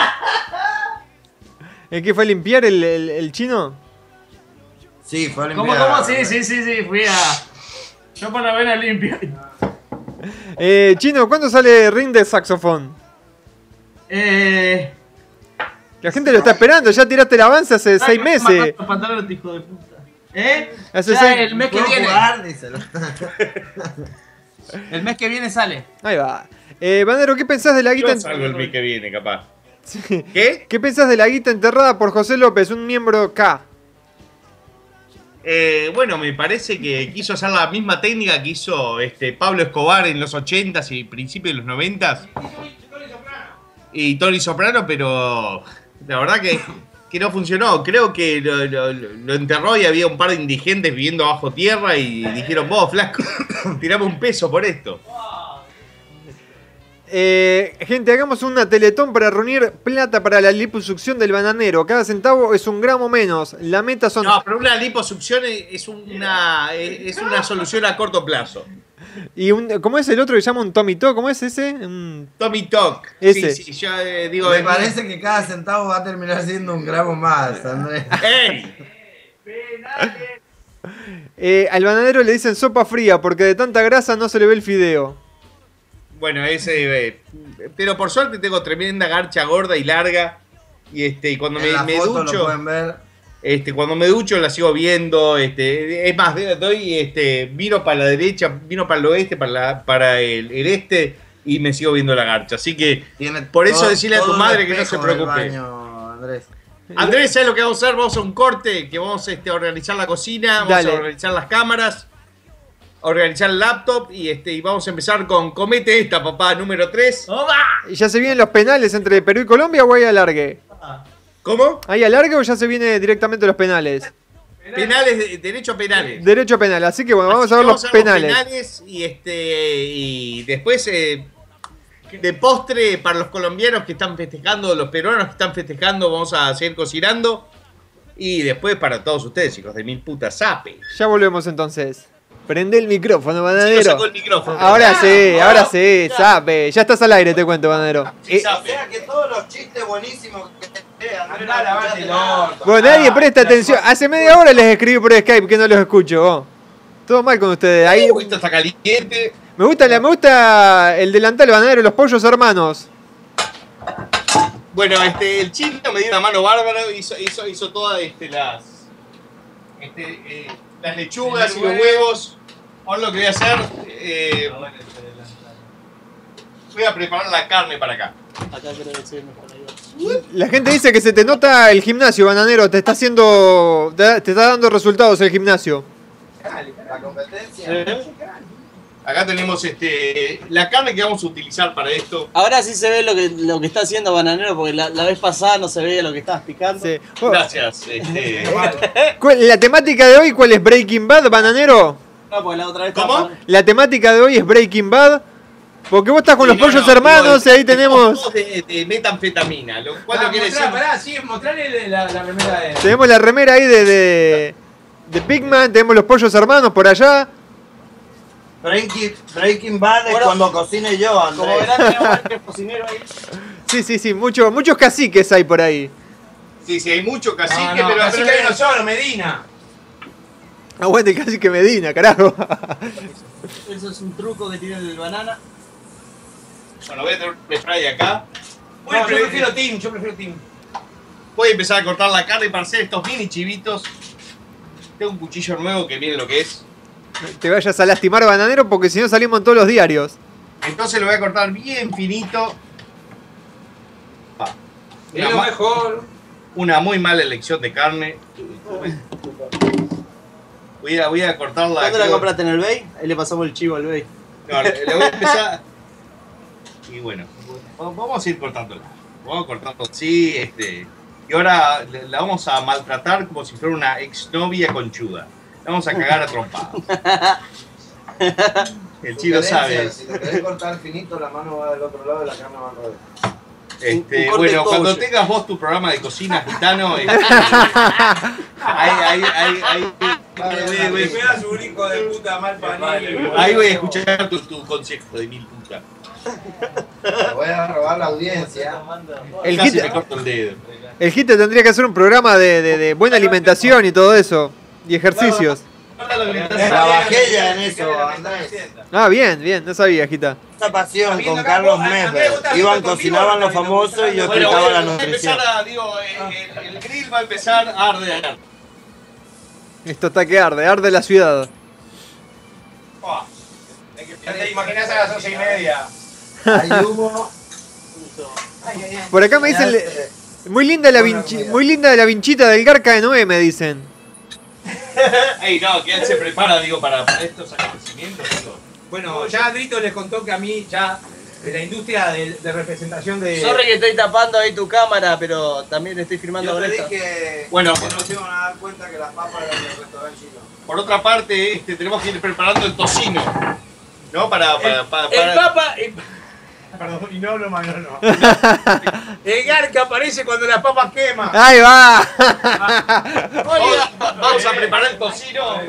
¿El que fue a limpiar el, el- el chino? Sí, fue a ¿Cómo, limpiar. cómo? Sí, sí, sí, sí, fui a. Yo por la vena limpia. Eh, chino, ¿cuándo sale Ring de saxofón? Eh. La gente lo está esperando, ya tiraste el avance hace seis meses. Los pantalones, hijo de puta. ¿Eh? Hace Ya seis- el mes que ¿Puedo viene. jugar? Díselo. El mes que viene sale. Ahí va. Eh, Bandero, ¿qué pensás de la guita? Yo salgo el mes que viene, capaz. ¿Qué? ¿Qué pensás de la guita enterrada por José López, un miembro K? Eh, bueno, me parece que quiso hacer la misma técnica que hizo este Pablo Escobar en los 80s y principios de los 90s. Y Tony Soprano, pero la verdad que que no funcionó. Creo que lo, lo- lo enterró y había un par de indigentes viviendo bajo tierra y dijeron, vos, flaco, tirame un peso por esto. Eh, gente, hagamos una teletón para reunir plata para la liposucción del bananero. Cada centavo es un gramo menos. La meta son. No, pero una liposucción es una, es una solución a corto plazo. Y un, ¿Cómo es el otro que se llama un Tommy Talk? ¿Cómo es ese? Un... Tommy Talk. Ese. Sí, sí, yo eh, digo... Me eh, parece que cada centavo va a terminar siendo un gramo más, Andrés. ¡Ey! Eh, al bananero le dicen sopa fría porque de tanta grasa no se le ve el fideo. Bueno, ese... eh, pero por suerte tengo tremenda garcha gorda y larga. Y este y cuando En me, la me foto lo ducho... pueden ver. Este, cuando me ducho la sigo viendo, este, es más, doy, este, miro para la derecha, miro para el oeste, para, la- para el, el este y me sigo viendo la garcha. Así que Tiene por eso decirle a tu madre que no se preocupe. baño, Andrés. Andrés, ¿sabes lo que vamos a hacer? Vamos a un corte, que vamos este, a organizar la cocina, vamos Dale. a organizar las cámaras, a organizar el laptop y, este, y vamos a empezar con Comete esta, papá, número 3. ¿Y ¿Ya se vienen los penales entre Perú y Colombia o hay alargue? ¿Cómo? ¿Hay alargue o ya se viene directamente los penales? Penales, de- derecho a penales. Derecho a penal, así que bueno, vamos Así a ver los vamos a ver penales. y este y después eh, de postre para los colombianos que están festejando, los peruanos que están festejando, vamos a seguir cocinando. Y después para todos ustedes, hijos de mil putas, sape. Ya volvemos entonces. Prende el micrófono, Sí, bananero. lo sacó el micrófono. Ahora sí, ahora sí, sabe. Ya estás al aire, te cuento, bananero. Sí, Eh, sape. O sea que todos los chistes buenísimos que orto. bueno, nadie presta atención. Hace media hora les escribí por Skype que no los escucho. vos. Todo mal con ustedes. Ahí esto está caliente. me gusta, me gusta el delantal bananero, los pollos hermanos. Bueno, este, el chino me dio una mano bárbara, hizo, hizo, hizo todas este, las, este, eh, las lechugas y los huevos. Ahora lo que voy a hacer, eh, voy a preparar la carne para acá. La gente dice que se te nota el gimnasio, bananero. Te está haciendo. Te, te está dando resultados el gimnasio. La competencia. Acá tenemos este, la carne que vamos a utilizar para esto. Ahora sí se ve lo que, lo que está haciendo Bananero, porque la, la vez pasada no se veía lo que estabas picando. Sí. Oh, Gracias. Este, ¿cuál- La temática de hoy, ¿cuál es? ¿Breaking Bad, bananero? No, la otra vez ¿Cómo? estaba- La temática de hoy es Breaking Bad. Porque vos estás con los no, pollos no, hermanos y ahí tenemos. De, de metanfetamina, lo cual Ah, no quiere decir. pará, sí, mostrale la, la remera de. Tenemos la remera ahí de, de, de Pigman, tenemos los pollos hermanos por allá. Breaking, Breaking Bad es Bueno, cuando cocine yo, Como Andrés. verán, tenemos varios cocineros ahí. Sí, sí, sí, muchos muchos caciques hay por ahí. Sí, sí, hay mucho cacique, No, no, pero, así pero- que hay uno solo, Medina. Aguante el cacique Medina, carajo. Eso es un truco que tiene el banana. Bueno, voy a tener un spray acá. No, yo pre- prefiero Team, yo prefiero Team. voy a empezar a cortar la carne para hacer estos mini chivitos. Tengo un cuchillo nuevo que miren lo que es. Te vayas a lastimar bananero porque si no salimos en todos los diarios. Entonces lo voy a cortar bien finito. Es lo mejor. una muy mala elección de carne. Voy a, voy a cortarla. ¿Dónde la compraste en el Bay? Ahí le pasamos el chivo al Bay. No, le voy a empezar. Y bueno, vamos a ir cortándola. Vamos a cortarlo así, este. Y ahora la vamos a maltratar como si fuera una exnovia conchuda. La vamos a cagar a trompadas. El chino sabe. Si lo querés cortar finito, la mano va del otro lado de la carne va al revés. Este, bueno, cuando tengas vos tu programa de cocina gitano, este, ahí, ahí, ahí, ahí voy a escuchar tu, tu consejo de mil putas. Voy a robar la audiencia. El Casi hit, me corto el dedo. el hit tendría que hacer un programa de, de- de buena alimentación y todo eso. Y ejercicios. Trabajé ya en eso, Andrés. Ah, bien, bien, no sabía, Gita. Esta pasión con Carlos estás Iban, cocinaban los famosos y yo Bueno, explicaba la nutrición. a, digo, eh, el, el grill va a empezar a arder. Esto está que arde, arde la ciudad. Ya te imaginas a las once y media. Hay humo. Por acá me dicen, muy linda la vinchi- muy linda la vinchita del Garca de Noé, me dicen. Ey, no, que él se prepara, digo, para, para estos acontecimientos. digo. Bueno, ya Drito les contó que a mí ya de la industria de, de representación de. Sorry que estoy tapando ahí tu cámara, pero también estoy filmando Yo con esto. dije Bueno. que nos iban a dar cuenta que las papas eran del restaurante chino. Por otra parte, este, tenemos que ir preparando el tocino. ¿No? Para. para, para, El papa. el- Perdón, y no hablo mal, no, no. El garca aparece cuando las papas queman. ¡Ahí va! Vamos, vamos a preparar el tocino.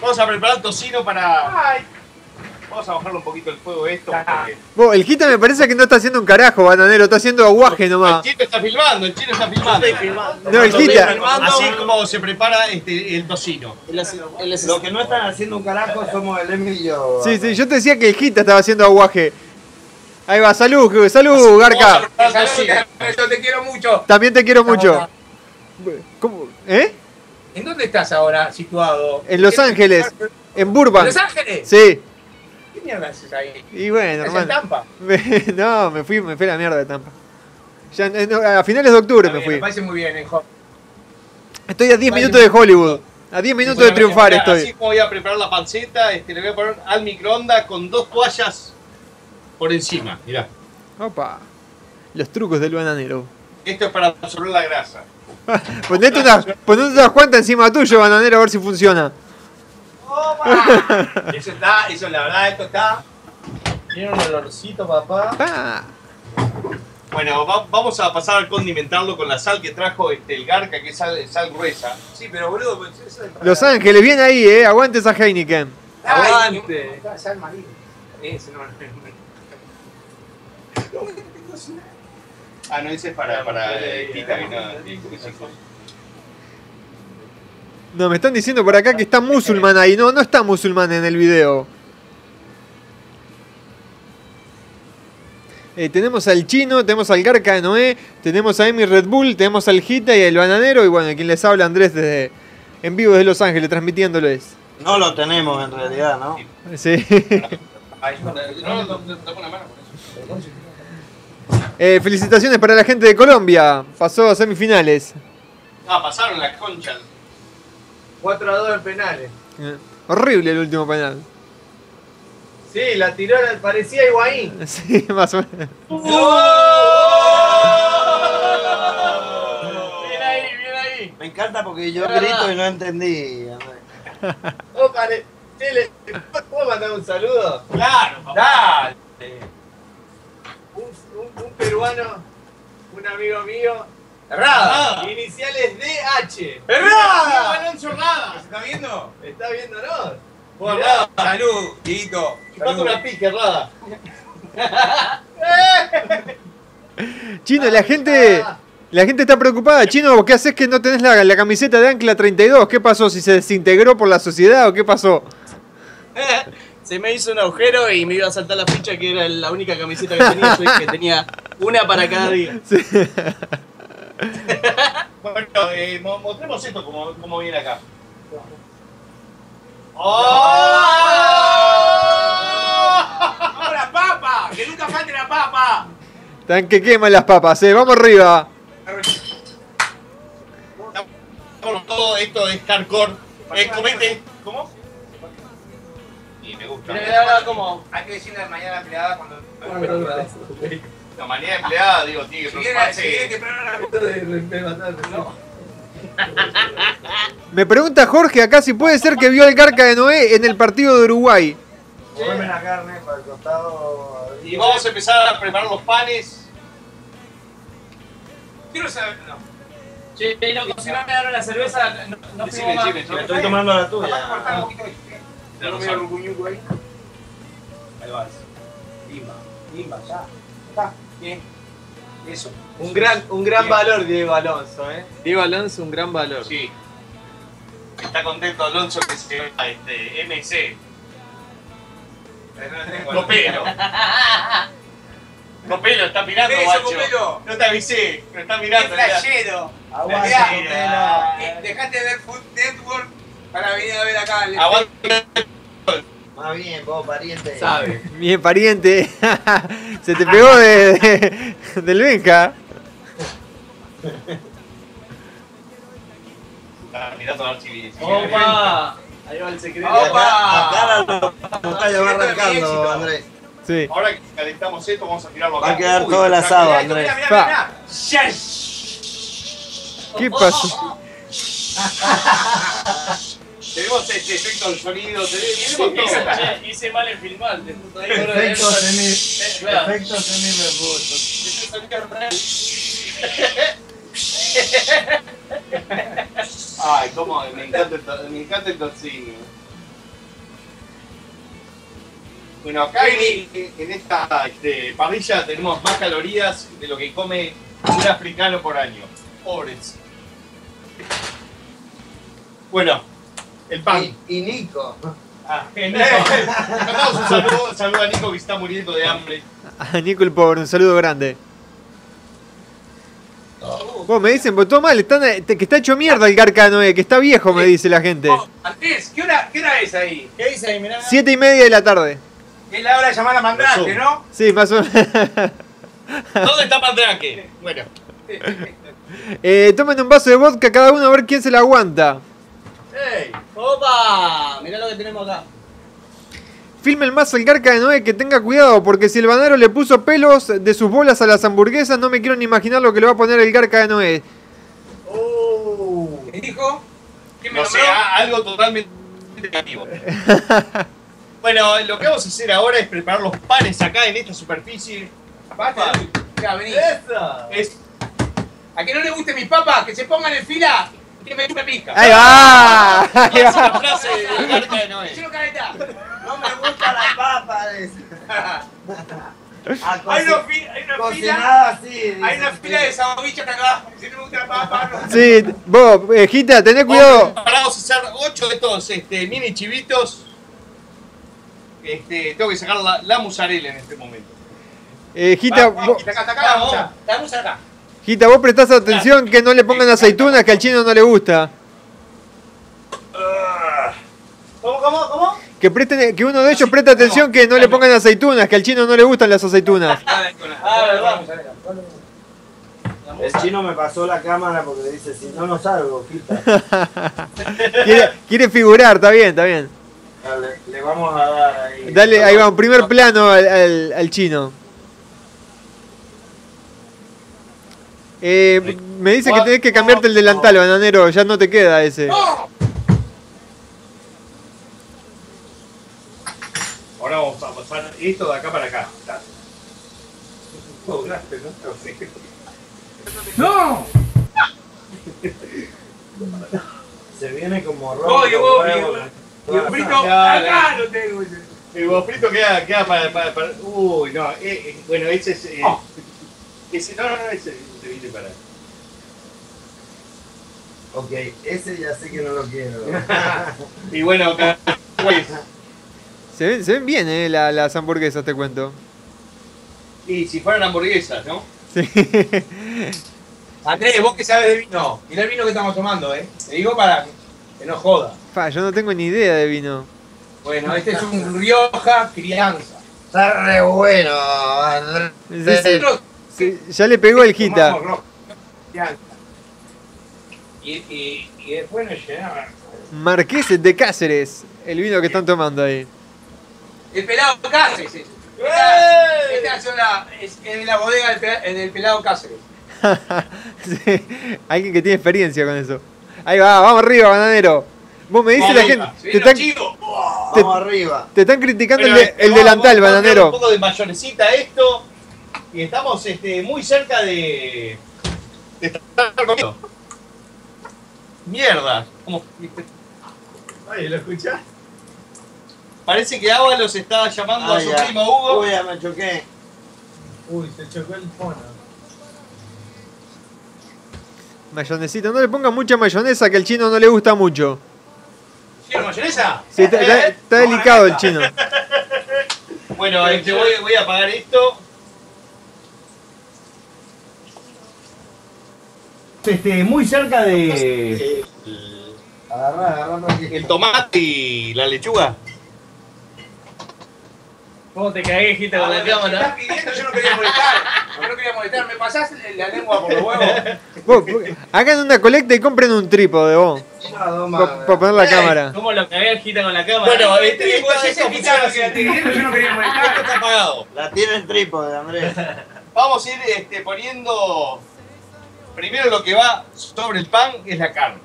Vamos a preparar el tocino para. Vamos a bajarle un poquito el fuego a esto. porque- Vos, el Gita me parece que no está haciendo un carajo, bananero, está haciendo aguaje El nomás. chino está filmando, el chino está filmando. No, el Gita. Así como se prepara este, el tocino. Lo que no están haciendo un carajo somos el Emi y yo. Sí, sí, yo te decía que el Gita estaba haciendo aguaje. Ahí va, salud, salud, Garca. Yo te quiero mucho. También te quiero mucho. ¿Cómo? ¿Eh? ¿En dónde estás ahora situado? En Los Ángeles, en Burbank. ¿En Los Ángeles? Sí. ¿Qué mierda haces ahí? Y bueno, ¿Estás en hermano. Tampa? Me- no, me fui, me fui a la mierda de Tampa. Ya, eh, a finales de octubre me Me fui. parece muy bien, hijo. Estoy a 10 minutos de Hollywood. A 10 minutos de triunfar Así estoy. como voy a preparar la panceta, este, le voy a poner al microondas con dos toallas por encima. Mirá. Opa. Los trucos del bananero. Esto es para absorber la grasa. Ponete unas, ponete unas cuantas encima tuyo, bananero, a ver si funciona. Eso está, eso la verdad, esto está. Tiene un olorcito, papá. Ah, Bueno, va- vamos a pasar a condimentarlo con la sal que trajo este, el Garca, que es sal, sal gruesa. Sí, pero boludo, pues, eso es para- Los Ángeles, bien ahí, eh. Aguante esa Heineken. Ay, Aguante. no, sal marino. Ese no, no, Ah, no, ese es para, para eh, Tita, que no, que-. No, me están diciendo por acá que está musulmán ahí. No, no está musulmán en el video. Eh, tenemos al chino, tenemos al Garca de Noé, tenemos a Emi Red Bull, tenemos al Gita y al bananero. Y bueno, quien les habla Andrés desde en vivo desde Los Ángeles, transmitiéndoles. No lo tenemos en realidad, ¿no? Sí. Eh, felicitaciones para la gente de Colombia. Pasó a semifinales. Ah, pasaron las conchas. 4 a 2 en penales. Eh, horrible el último penal. Sí, la tiró, parecía Higuaín. Sí, más o menos. Bien ahí, bien ahí. Me encanta porque yo grito y no entendí. Oh, pare... Che, ¿le puedo mandar un saludo? Claro, Dale. Un, un- un peruano, un amigo mío. Errada. Iniciales DH. ¡Errada! Alonso Rada. ¿Se está viendo? ¿Está viéndonos? Salud, Dieguito. Chupando una pique, Errada. Chino, la gente. La gente está preocupada. Chino, ¿qué haces que no tenés la, la camiseta de Ancla 32? ¿Qué pasó? ¿Si se desintegró por la sociedad o qué pasó? Se me hizo un agujero y me iba a saltar la ficha que era la única camiseta que tenía. Yo dije que tenía una para cada día. Sí. Bueno, eh, mo- mostremos esto como, como viene acá. ¡Vamos la papa! ¡Que nunca falte la papa! Están que queman las papas, eh. Vamos arriba. Todo esto es hardcore. Eh, comete. ¿Cómo? Y me gusta. como. Hay que decirle mañana empleada cuando. La manera empleada, digo, tío, Si no viene, si No. Me pregunta Jorge acá si puede ser que vio al Garca de Noé en el partido de Uruguay. Ponme la carne para el costado. Y vamos a empezar a preparar los panes. Quiero saber. No. Che, si no me dieron la cerveza, no, no Decime, decime, decime. Estoy tomando la tuya. De. Ya No un cuñuco ahí. Ahí vas. Limba, limba, ya. Está, bien. Eso. Un gran, un gran Bien. valor, Diego Alonso, ¿eh? Diego Alonso, un gran valor. Sí. Está contento Alonso que se va a este MC. Copelo. Copelo, está mirando, Eso, guacho. Copelo. No te avisé, pero está ¡Qué mirando. flashero! Aguante, Mirá, Copelo. Dejate de ver Food Network para venir a ver acá. el- Aguanta. Más bien, vos, pariente. Sabe. Bien, pariente. Se te pegó de, de- del Benja. Está mirando a ver si. si- ¡Opa! Ahí va el secreto. ¡Opa! Acá va arrancando. Andrés. Sí. Ahora que calentamos esto, vamos a tirarlo acá. Va a quedar Uy, todo el asado. Andrés. Mirá, mirá, mirá. ¿Qué pasó? Tenemos este efecto del sonido, tenemos todo. Hice mal en filmar. de puta ahí, ahora Efecto de- semi, Eh, claro. efecto semi sonido real. Ay, cómo me encanta el, me encanta el tocino. Bueno, acá en, en esta este, parrilla tenemos más calorías de lo que come un africano por año. Pobres. Bueno, el pan. Y, y Nico. Ah, eh, mandamos un saludo, saludo a Nico que está muriendo de hambre. A Nico el pobre, un saludo grande. Vos me dicen, votó mal, están, eh, que está hecho mierda el Garca Noé, que está viejo, me dice la gente. Oh, Andrés, ¿qué hora, ¿qué hora es ahí? ¿Qué dice ahí? Mirá. Siete y media de la tarde. Es la hora de llamar a Mandrake, ¿no? Sí, más o menos. ¿Dónde está Mandrake? Bueno, Eh, tomen un vaso de vodka cada uno a ver quién se la aguanta. ¡Ey! ¡Opa! Mirá lo que tenemos acá. Filmen más al Garca de Noé que tenga cuidado, porque si el banero le puso pelos de sus bolas a las hamburguesas, no me quiero ni imaginar lo que le va a poner el Garca de Noé. ¿Qué dijo? ¿Quién me no sé, nombró? a- algo totalmente negativo. Bueno, lo que vamos a hacer ahora es preparar los panes acá en esta superficie. Basta. Ya, vení. Es A que no le guste mis papas, que se pongan en fila que me chupe pija. ¡Ahí va! Ahí esa es la va. frase del Garca de Noé. No caleta. No me gusta la papa. Hay una, hay una fila. Cocinada así. Hay una fila de sabobichas acá. Si no me gusta la papa, no. Sí, vos, Gita, tené cuidado. Vamos a hacer 8 de estos este, mini chivitos. Este, tengo que sacar la, la musarela en este momento. Eh, Gita, Vamos, vos, Está acá, acá la musa. La musa acá. Gita, vos prestás atención que no le pongan aceitunas que al chino no le gusta. ¿Cómo, cómo, cómo? Que, presten, que uno de ellos preste atención que no le pongan aceitunas, que al chino no le gustan las aceitunas. Ah, verdad. El chino me pasó la cámara porque dice, si no, no salgo, quita. Quiere, quiere figurar, está bien, está bien. Dale, le vamos a dar ahí. Dale, ahí va, un primer plano al, al- al chino. Eh, me dice que tenés que cambiarte el delantal, bananero, ya no te queda ese. Ahora vamos a pasar esto de acá para acá. ¿no? Se viene como rojo. vos, y el frito, acá lo tengo. El huevo frito queda, queda para, para, para- Uy, no. eh, eh, bueno, ese es. eh, Oh. ese, no, no, no, ese viene para. Ok, ese ya sé que no lo quiero. Y bueno, acá. Pues, Se ven, se ven bien, eh, la- las hamburguesas, te cuento. y si fueran hamburguesas, ¿no? Sí. Andrés, vos que sabes de vino. Mirá el vino que estamos tomando, eh. Te digo para que no joda. Fa, yo no tengo ni idea de vino. Bueno, este es un Rioja crianza. Está re bueno, Andrés. Ya le pegó el crianza. Y, y, y después nos llenamos. Marqués de Cáceres, el vino que están tomando ahí. El pelado Cáceres. Esta, esta, es, una- es- la bodega del, del pelado Cáceres. Sí, Alguien que tiene experiencia con eso. Ahí va, vamos arriba, bananero. Vos me dices la gente. Se Te están, te- Vamos arriba. te están criticando el, Bueno, de- el vamos- delantal, vamos bananero. Un poco de mayonesita esto. Y estamos este, muy cerca de. de estar comiendo. Mierda. ¿Cómo? Ay, ¿lo escuchás? Parece que Agua los estaba llamando a su ya. primo Hugo. Uy, ya me choqué. Uy, se chocó el fono. Mayonesita, no le pongan mucha mayonesa que al chino no le gusta mucho. ¿Quiero mayonesa? Sí, está, está- está delicado el chino. Bueno, este, voy, voy a apagar esto. Este, muy cerca de Agarrá, agarrá para que- el tomate y la lechuga. ¿Cómo te cagué, Gita, con la Me estás cámara? pidiendo, yo no quería molestar. Yo no quería molestar. ¿Me pasás la lengua por los huevos? Vos, hagan una colecta y compren un trípode, vos. Para poner la cámara. ¿Cómo lo cagué al Gita con la cámara? Bueno, Este este, viejo esto, es así. que la tenía, yo no quería molestar. Esto está apagado. La tiene el trípode, Andrés. Vamos a ir este, poniendo primero lo que va sobre el pan, es la carne.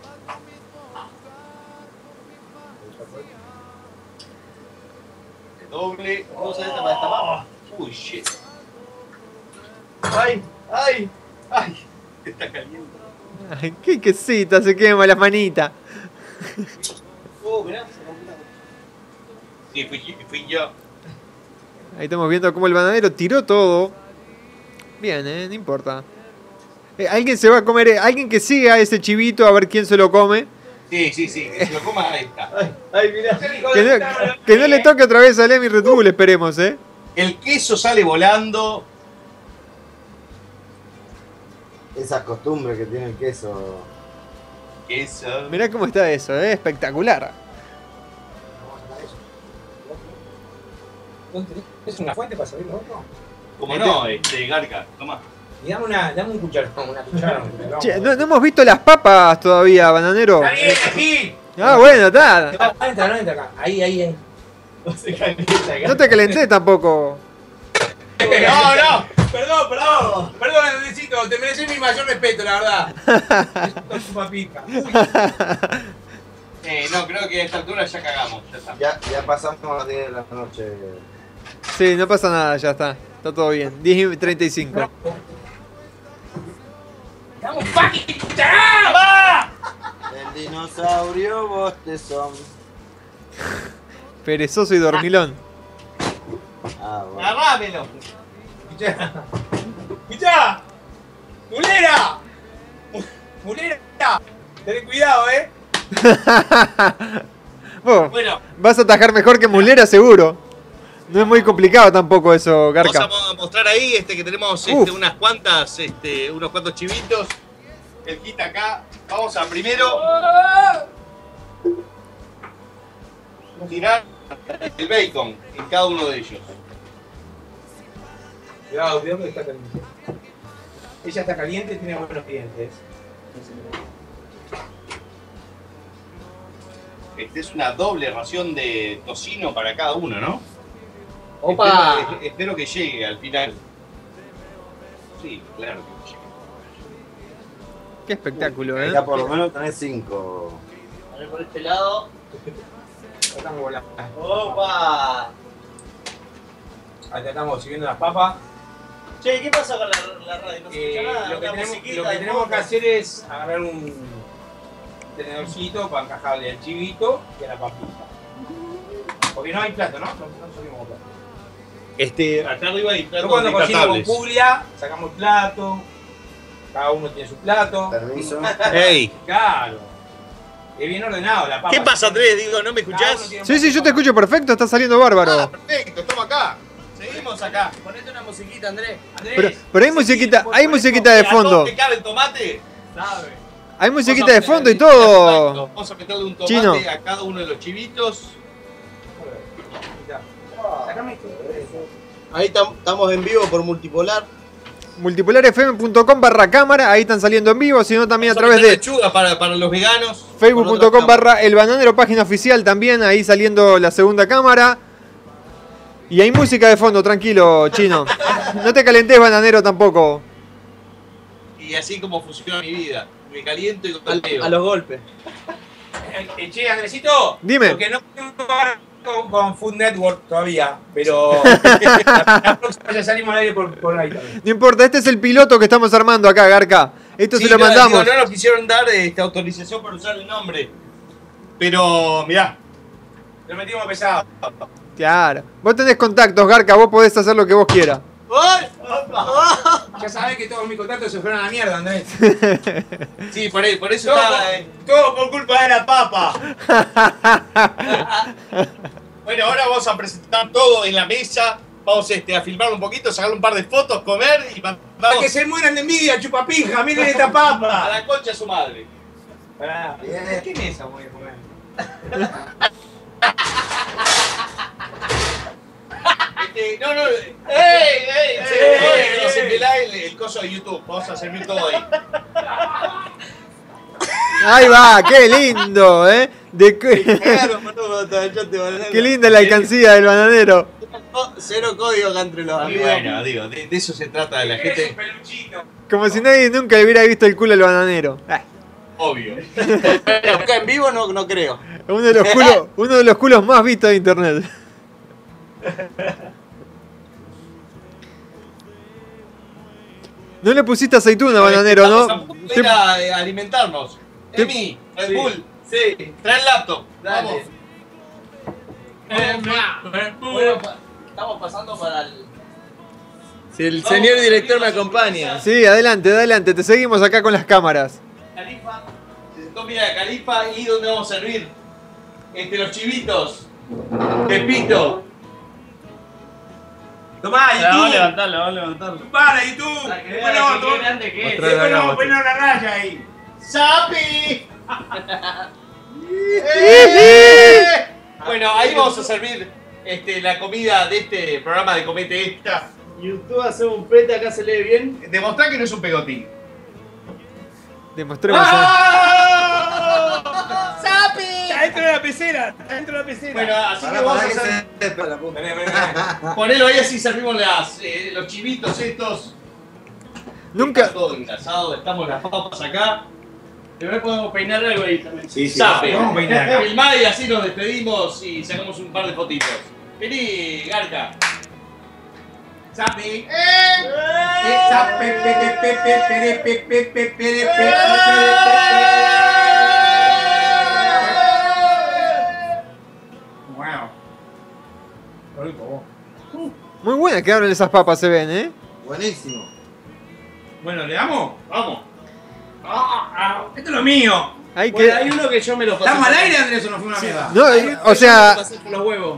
El doble. Vamos a ver esta para. Uy, shit. Ay, ay, ay. Está caliente. Ay, qué quesita, se quema las manitas. Oh, mirá, se Sí, fui, fui yo. Ahí estamos viendo cómo el bananero tiró todo. Bien, eh, no importa. Eh, alguien se va a comer, eh, alguien que siga ese chivito a ver quién se lo come. Sí, sí, sí, que se lo coma ahí está. Ay, mirá. Que no, que no le toque otra vez a Lemmy Red Bull, esperemos, eh. El queso sale volando. Esa costumbre que tiene el queso. Queso. Mirá cómo está eso, eh, espectacular. ¿Es una fuente para servir otro? Como no, este, Garca, toma. Y dame, una, dame un cucharón, una cuchara. un cucharón. Che, no, no hemos visto las papas todavía, bananero. Está bien, aquí. Ah, bueno, está. No, entra, no entra acá. Ahí, ahí, ahí. No se calienta, No te calenté tampoco. No, no. Perdón, perdón. Perdón, Andresito. Te mereces mi mayor respeto, la verdad. Es tu papita. Eh, no, creo que a esta altura ya cagamos. Ya está. Ya, ya pasamos las 10 de la noche. Sí, no pasa nada, ya está. Está todo bien. 10 y 35. ¡Dame un fucking! ¡Va! El dinosaurio bostezón. Perezoso y dormilón. Ah, bueno. Agarrámelo. Escuchá. Escuchá. ¡Mulera! Mu- ¡Mulera! Ten cuidado, eh. Bueno, vas a atajar mejor que Mulera, seguro. No es muy complicado tampoco eso, vamos Garca. a mostrar ahí este, que tenemos este, unas cuantas, este, unos cuantos chivitos. El kit acá. Vamos a primero tirar el bacon en cada uno de ellos. Cuidado, cuidado que está caliente. Ella está caliente y tiene buenos dientes. Este es una doble ración de tocino para cada uno, ¿no? Opa. Espero, espero que llegue al final. Sí, claro que llegue. Qué espectáculo, ¿eh? Ya por lo menos tenés 5. A ver por este lado. Estamos volando. Opa. Acá estamos siguiendo las papas. Che, ¿qué pasa con la, la radio? No se Eh, escucha nada. lo que tenemos, lo que tenemos hacer es agarrar un tenedorcito para encajarle al chivito y a la papita. Porque no hay plato, ¿no? No, no. Este, acá arriba hay Yo cuando cocino con. Puglia, sacamos plato, cada uno tiene su plato. Permiso. Ey, Claro. Es bien ordenado la papa. ¿qué pasa, Andrés? Digo, ¿no me escuchás? Sí, sí, yo te escucho perfecto, está saliendo bárbaro. Ah, perfecto, estamos acá. Seguimos acá. Ponete una musiquita, Andrés. Andrés, Pero, pero hay musiquita, sí, hay musiquita de ¿A dónde fondo. cabe el tomate? ¿Sabe? Hay musiquita de fondo y todo. Vamos a meterle un tomate Chino. a cada uno de los chivitos. Ahí tam- estamos en vivo por multipolar. Multipolarfm.com barra cámara, ahí están saliendo en vivo, sino también a través de lechuga para, para los veganos. facebook.com barra el bananero, página oficial también, ahí saliendo la segunda cámara. Y hay música de fondo, tranquilo, chino. No te calentes, bananero, tampoco. Y así como funciona mi vida. Me caliento y golpeo. a los golpes. Eh, eh, che, Andresito. Dime. Lo que no con, con Food Network todavía, pero la, próxima ya salimos al aire por, por ahí también. No importa, este es el piloto que estamos armando acá, Garca. Esto Sí, se lo no, mandamos. digo, no nos quisieron dar este, autorización para usar el nombre. Pero, mirá. Lo metimos pesado. Claro. Vos tenés contactos, Garca, vos podés hacer lo que vos quieras. Ya sabés que todos mis contactos se fueron a la mierda, Andrés. Sí, por, ahí- por eso Todo, eh. todo por culpa de la papa. Bueno, ahora vamos a presentar todo en la mesa. Vamos este, a filmarlo un poquito, sacarle un par de fotos, comer y Para vamos que se mueran de envidia, chupapija. Miren esta a papa. la concha de su madre. Pará. ¿Qué mesa voy a comer? Este, no, no. ¡Ey, ey! Se, ey, ey. pelá el, el coso de YouTube. Vamos a servir todo ahí. Ahí va, qué lindo, ¿eh? De qué, linda la alcancía del bananero. Cero código acá entre los amigos. bueno, digo, de, de eso se trata de la gente. Como si nadie nunca le hubiera visto el culo al bananero. Ah, Obvio. Pero acá en vivo no, no creo. uno, de los culos, uno de los culos más vistos de internet. No le pusiste aceituna, bananero, ¿no? a poder a, eh, alimentarnos. Emi, Red Sí. Bull, Sí, trae el laptop. Dale. Vamos. Bueno, pa- estamos pasando para el. si el señor director me acompaña. Sí, adelante, adelante, te seguimos acá con las cámaras. Califa, se sentó mira Califa y ¿dónde vamos a servir? Este, los chivitos. Pepito. Tomá, La vamos a YouTube. levantar, la vamos a levantar. Para, YouTube. Después le vamos a poner una raya ahí. ¡Sapi! Bueno, ahí vamos a servir este, la comida de este programa de Comete Esta. YouTube hace un pete, acá se lee bien. Demostrar que no es un pegotín. Demostremos. ¡Ah! ¡Sapi! Está dentro de la pecera. Está dentro de la pecera. Bueno, así que Pará, vamos pará a que hacer. se. Vení, vení, vení. Ponelo ahí así servimos las, eh, los chivitos estos. Nunca. Está todo engrasado, estamos las papas acá. Después podemos peinar algo ahí también. Sí, sí. Sape. Vamos a peinar. Filmá y así nos despedimos y sacamos un par de fotitos. Vení, Garca. Sabe. Wow. Muy buena quedaron esas papas, se ven, ¿eh? Buenísimo. Bueno, ¿le damos? Vamos. Ah, ah, esto es lo mío. Hay, bueno, que... hay uno que yo me lo pasé. ¿Estamos al aire, Andrés, o no fue una mierda? No, o sea,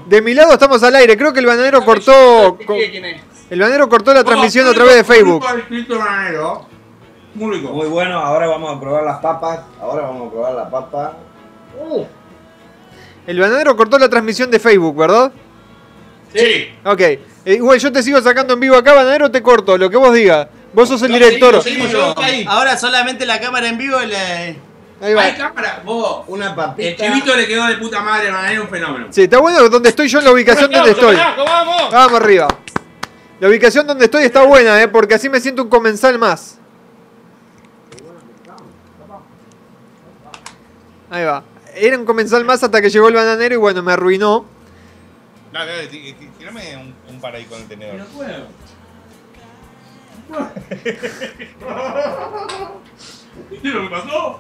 de mi lado estamos al aire. Creo que el bananero cortó. Con... ¿Quién es? El bananero cortó la transmisión a través de Facebook. Muy rico. Muy bueno, ahora vamos a probar las papas. Ahora vamos a probar la papa. El bananero cortó la transmisión de Facebook, ¿verdad? Sí. Ok. Eh, igual yo te sigo sacando en vivo acá, bananero, te corto, lo que vos digas. Vos sos el No, director. seguimos, seguimos. Ahora solamente la cámara en vivo y la... Ahí va. Hay cámara, vos. Una papita. El chivito le quedó de puta madre bananero, un fenómeno. Sí, está bueno donde estoy yo en la ubicación donde estoy. ¡Vamos! Vamos arriba. La ubicación donde estoy está buena, ¿eh? Porque así me siento un comensal más. Ahí va. Era un comensal más hasta que llegó el bananero y bueno, me arruinó. Dale, dale, tí- tí- tirame un, un par ahí con el tenedor. ¿Viste lo que pasó?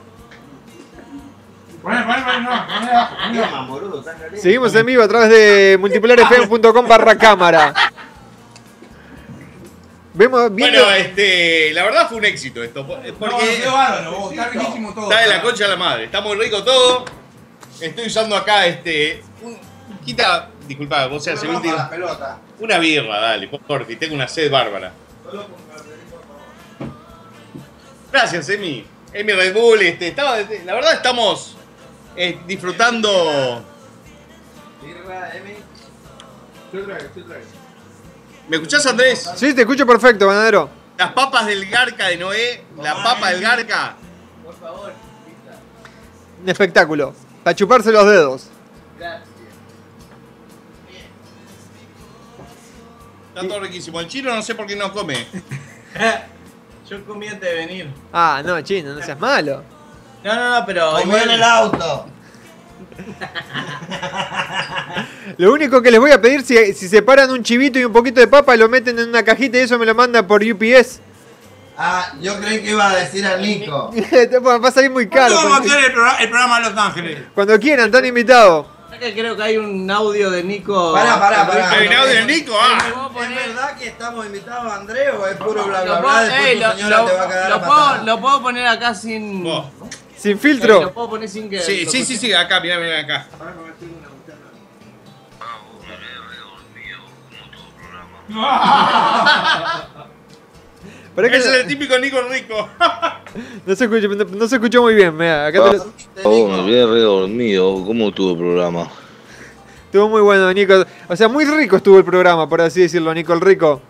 No, no, no, no. Seguimos en vivo a través de multipolarfm.com barra cámara. Vemos viendo. Bueno, este, la verdad fue un éxito esto. po- No, Porque quedó bárbaro, vos, está riquísimo todo. está de la concha de la madre. Está muy rico todo. Estoy usando acá este. Un, quita. Disculpa, vos seas el Una. Una birra, dale, por que tengo una sed bárbara. Gracias, Emi. Emi Red Bull, este, estaba, la verdad estamos eh, disfrutando. Birra, Emi. ¿Me escuchás, Andrés? Sí, te escucho perfecto, bananero. Las papas del Garca de Noé, la papa del Garca. Por favor. Un espectáculo. Para chuparse los dedos. Gracias. Está todo riquísimo. El chino no sé por qué no come. Yo comí antes de venir. Ah, no, chino, no seas malo. No, no, no, pero. Comió en el auto. Lo único que les voy a pedir, si, si separan un chivito y un poquito de papa, lo meten en una cajita y eso me lo manda por UPS. Ah, yo creí que iba a decir a Nico. Va a salir muy caro. ¿Cuándo vamos a Cuando, hacer el, programa, el programa de Los Ángeles? cuando quieran, están invitados. Creo que hay un audio de Nico. Pará, pará, pará. ¿Hay un audio de Nico? Ah. ¿Es verdad que estamos invitados a Andrés o es puro bla bla tu lo, puedo, patadas. lo puedo poner acá sin. Sin filtro. Lo puedo poner sin que. Sí, sí, sí, sí, acá, mirá, mirá acá. Ese no, es el típico Nico rico. no se escuchó, no, no se escuchó muy bien. Mirá, acá te lo- Oh, me quedé re dormido. ¿Cómo estuvo el programa? estuvo muy bueno, Nico. O sea, muy rico estuvo el programa, por así decirlo, Nico el Rico.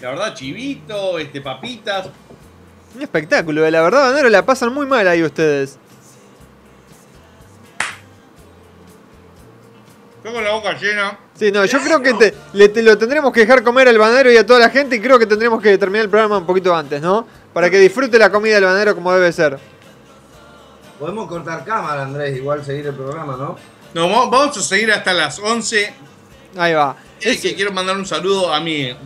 La verdad, chivito, este, papitas. Un espectáculo, la verdad, Banero, la pasan muy mal ahí ustedes. Estoy con la boca llena. Sí, no, yo creo que te- le te lo tendremos que dejar comer al banero y a toda la gente y creo que tendremos que terminar el programa un poquito antes, ¿no? Para que disfrute la comida del banero como debe ser. Podemos cortar cámara, Andrés, igual seguir el programa, ¿no? No, vamos vamos a seguir hasta las 11. Ahí va. Eh, que quiero mandar un saludo a mi bien.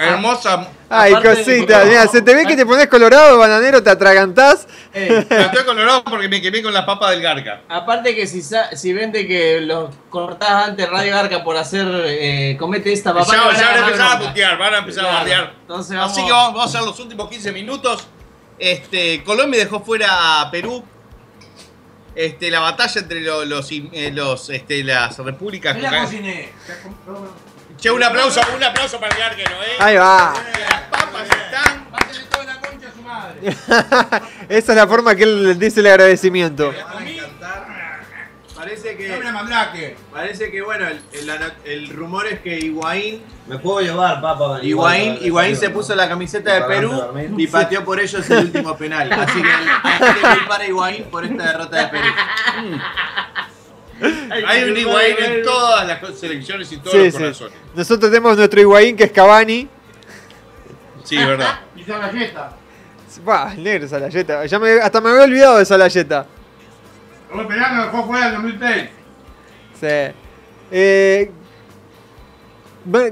hermosa. Ay, cosita, mira, se te ve que te pones colorado, bananero, te atragantás. Estoy colorado porque me quemé con la papa del garca. Aparte que si, sa- si vende que los cortás antes Radio Garca por hacer eh, comete esta papá. Ya, te van ya van a empezar a bronca. putear, van a empezar a Claro. bardear. Entonces vamos- Así que vamos, vamos a hacer los últimos 15 minutos. Este, Colombia dejó fuera a Perú. Este, la batalla entre lo- los, eh, los, este, las repúblicas. Yo la cociné. Che, un aplauso, un aplauso para el arquero, eh. Ahí va. Las papas están. Esa es la forma que él dice el agradecimiento. Parece que. La. Parece que, bueno, el, el- el rumor es que Higuaín. Me puedo llevar, papá. Higuaín, Higuaín se puso la camiseta de Perú y pateó por ellos el último penal. Así que hay que culpar a Higuaín por esta derrota de Perú. Hay un Higuaín en todas las selecciones y todos Sí, los sí. corazones. Nosotros tenemos nuestro Higuaín que es Cavani. Sí, verdad. Y Salayeta. Bah, el negro Salayeta. Ya me, hasta me había olvidado de Salayeta. Estamos esperando el juego fuera del 2006. Sí. Eh,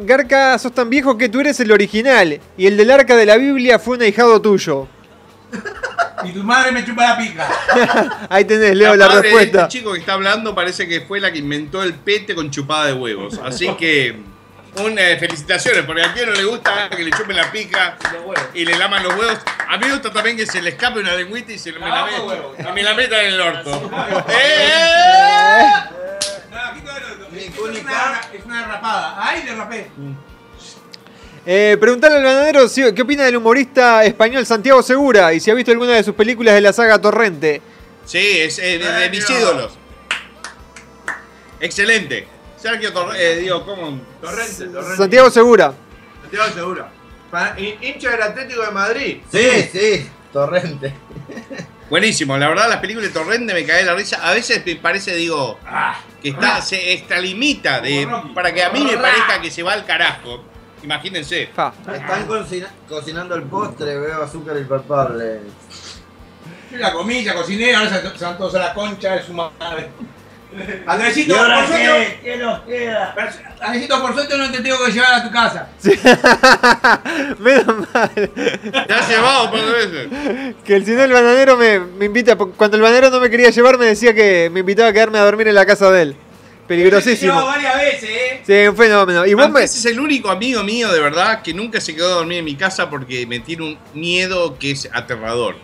Garca, sos tan viejo que tú eres el original. Y el del arca de la Biblia fue un ahijado tuyo. Y tu madre me chupa la pica. Ahí tenés, Leo, la madre de respuesta. Este chico que está hablando parece que fue la que inventó el pete con chupada de huevos. Así que, un, eh, felicitaciones, porque a quien no le gusta que le chupen la pica y le laman los huevos. A mí me gusta también que se le escape una lengüita y se me la, y me la meta en el orto. ¡Eh! Es una, es una derrapada. ¡Ay, derrapé! Eh, preguntale al bananero si- qué opina del humorista español Santiago Segura y si ha visto alguna de sus películas de la saga Torrente. Sí, es eh, de, de mis ídolos. Excelente. Sergio Torre, eh, digo, ¿cómo? Torrente, Torrente. Santiago Segura. Santiago Segura. Hincha del Atlético de Madrid. Sí, sí, Torrente. Buenísimo, la verdad las películas de Torrente me cae la risa. A veces me parece, digo, que está, se extralimita de, para que a mí me parezca que se va al carajo. Imagínense. Están cocina- cocinando el postre, veo azúcar impalpable. Yo la comí, ya cociné, ahora se, se van todos a la concha de su madre. Andresito, ¿Y por suerte. qué? ¿Qué nos queda? Andresito, por suerte no te tengo que llevar a tu casa. Menos mal. Te has llevado por veces. Que el no el bananero me, me invita. Cuando el bananero no me quería llevar, me decía que me invitaba a quedarme a dormir en la casa de él. Peligrosísimo. varias veces, ¿eh? Sí, un fenómeno. Y vos me. Ese es el único amigo mío de verdad que nunca se quedó a dormir en mi casa porque me tiene un miedo que es aterrador.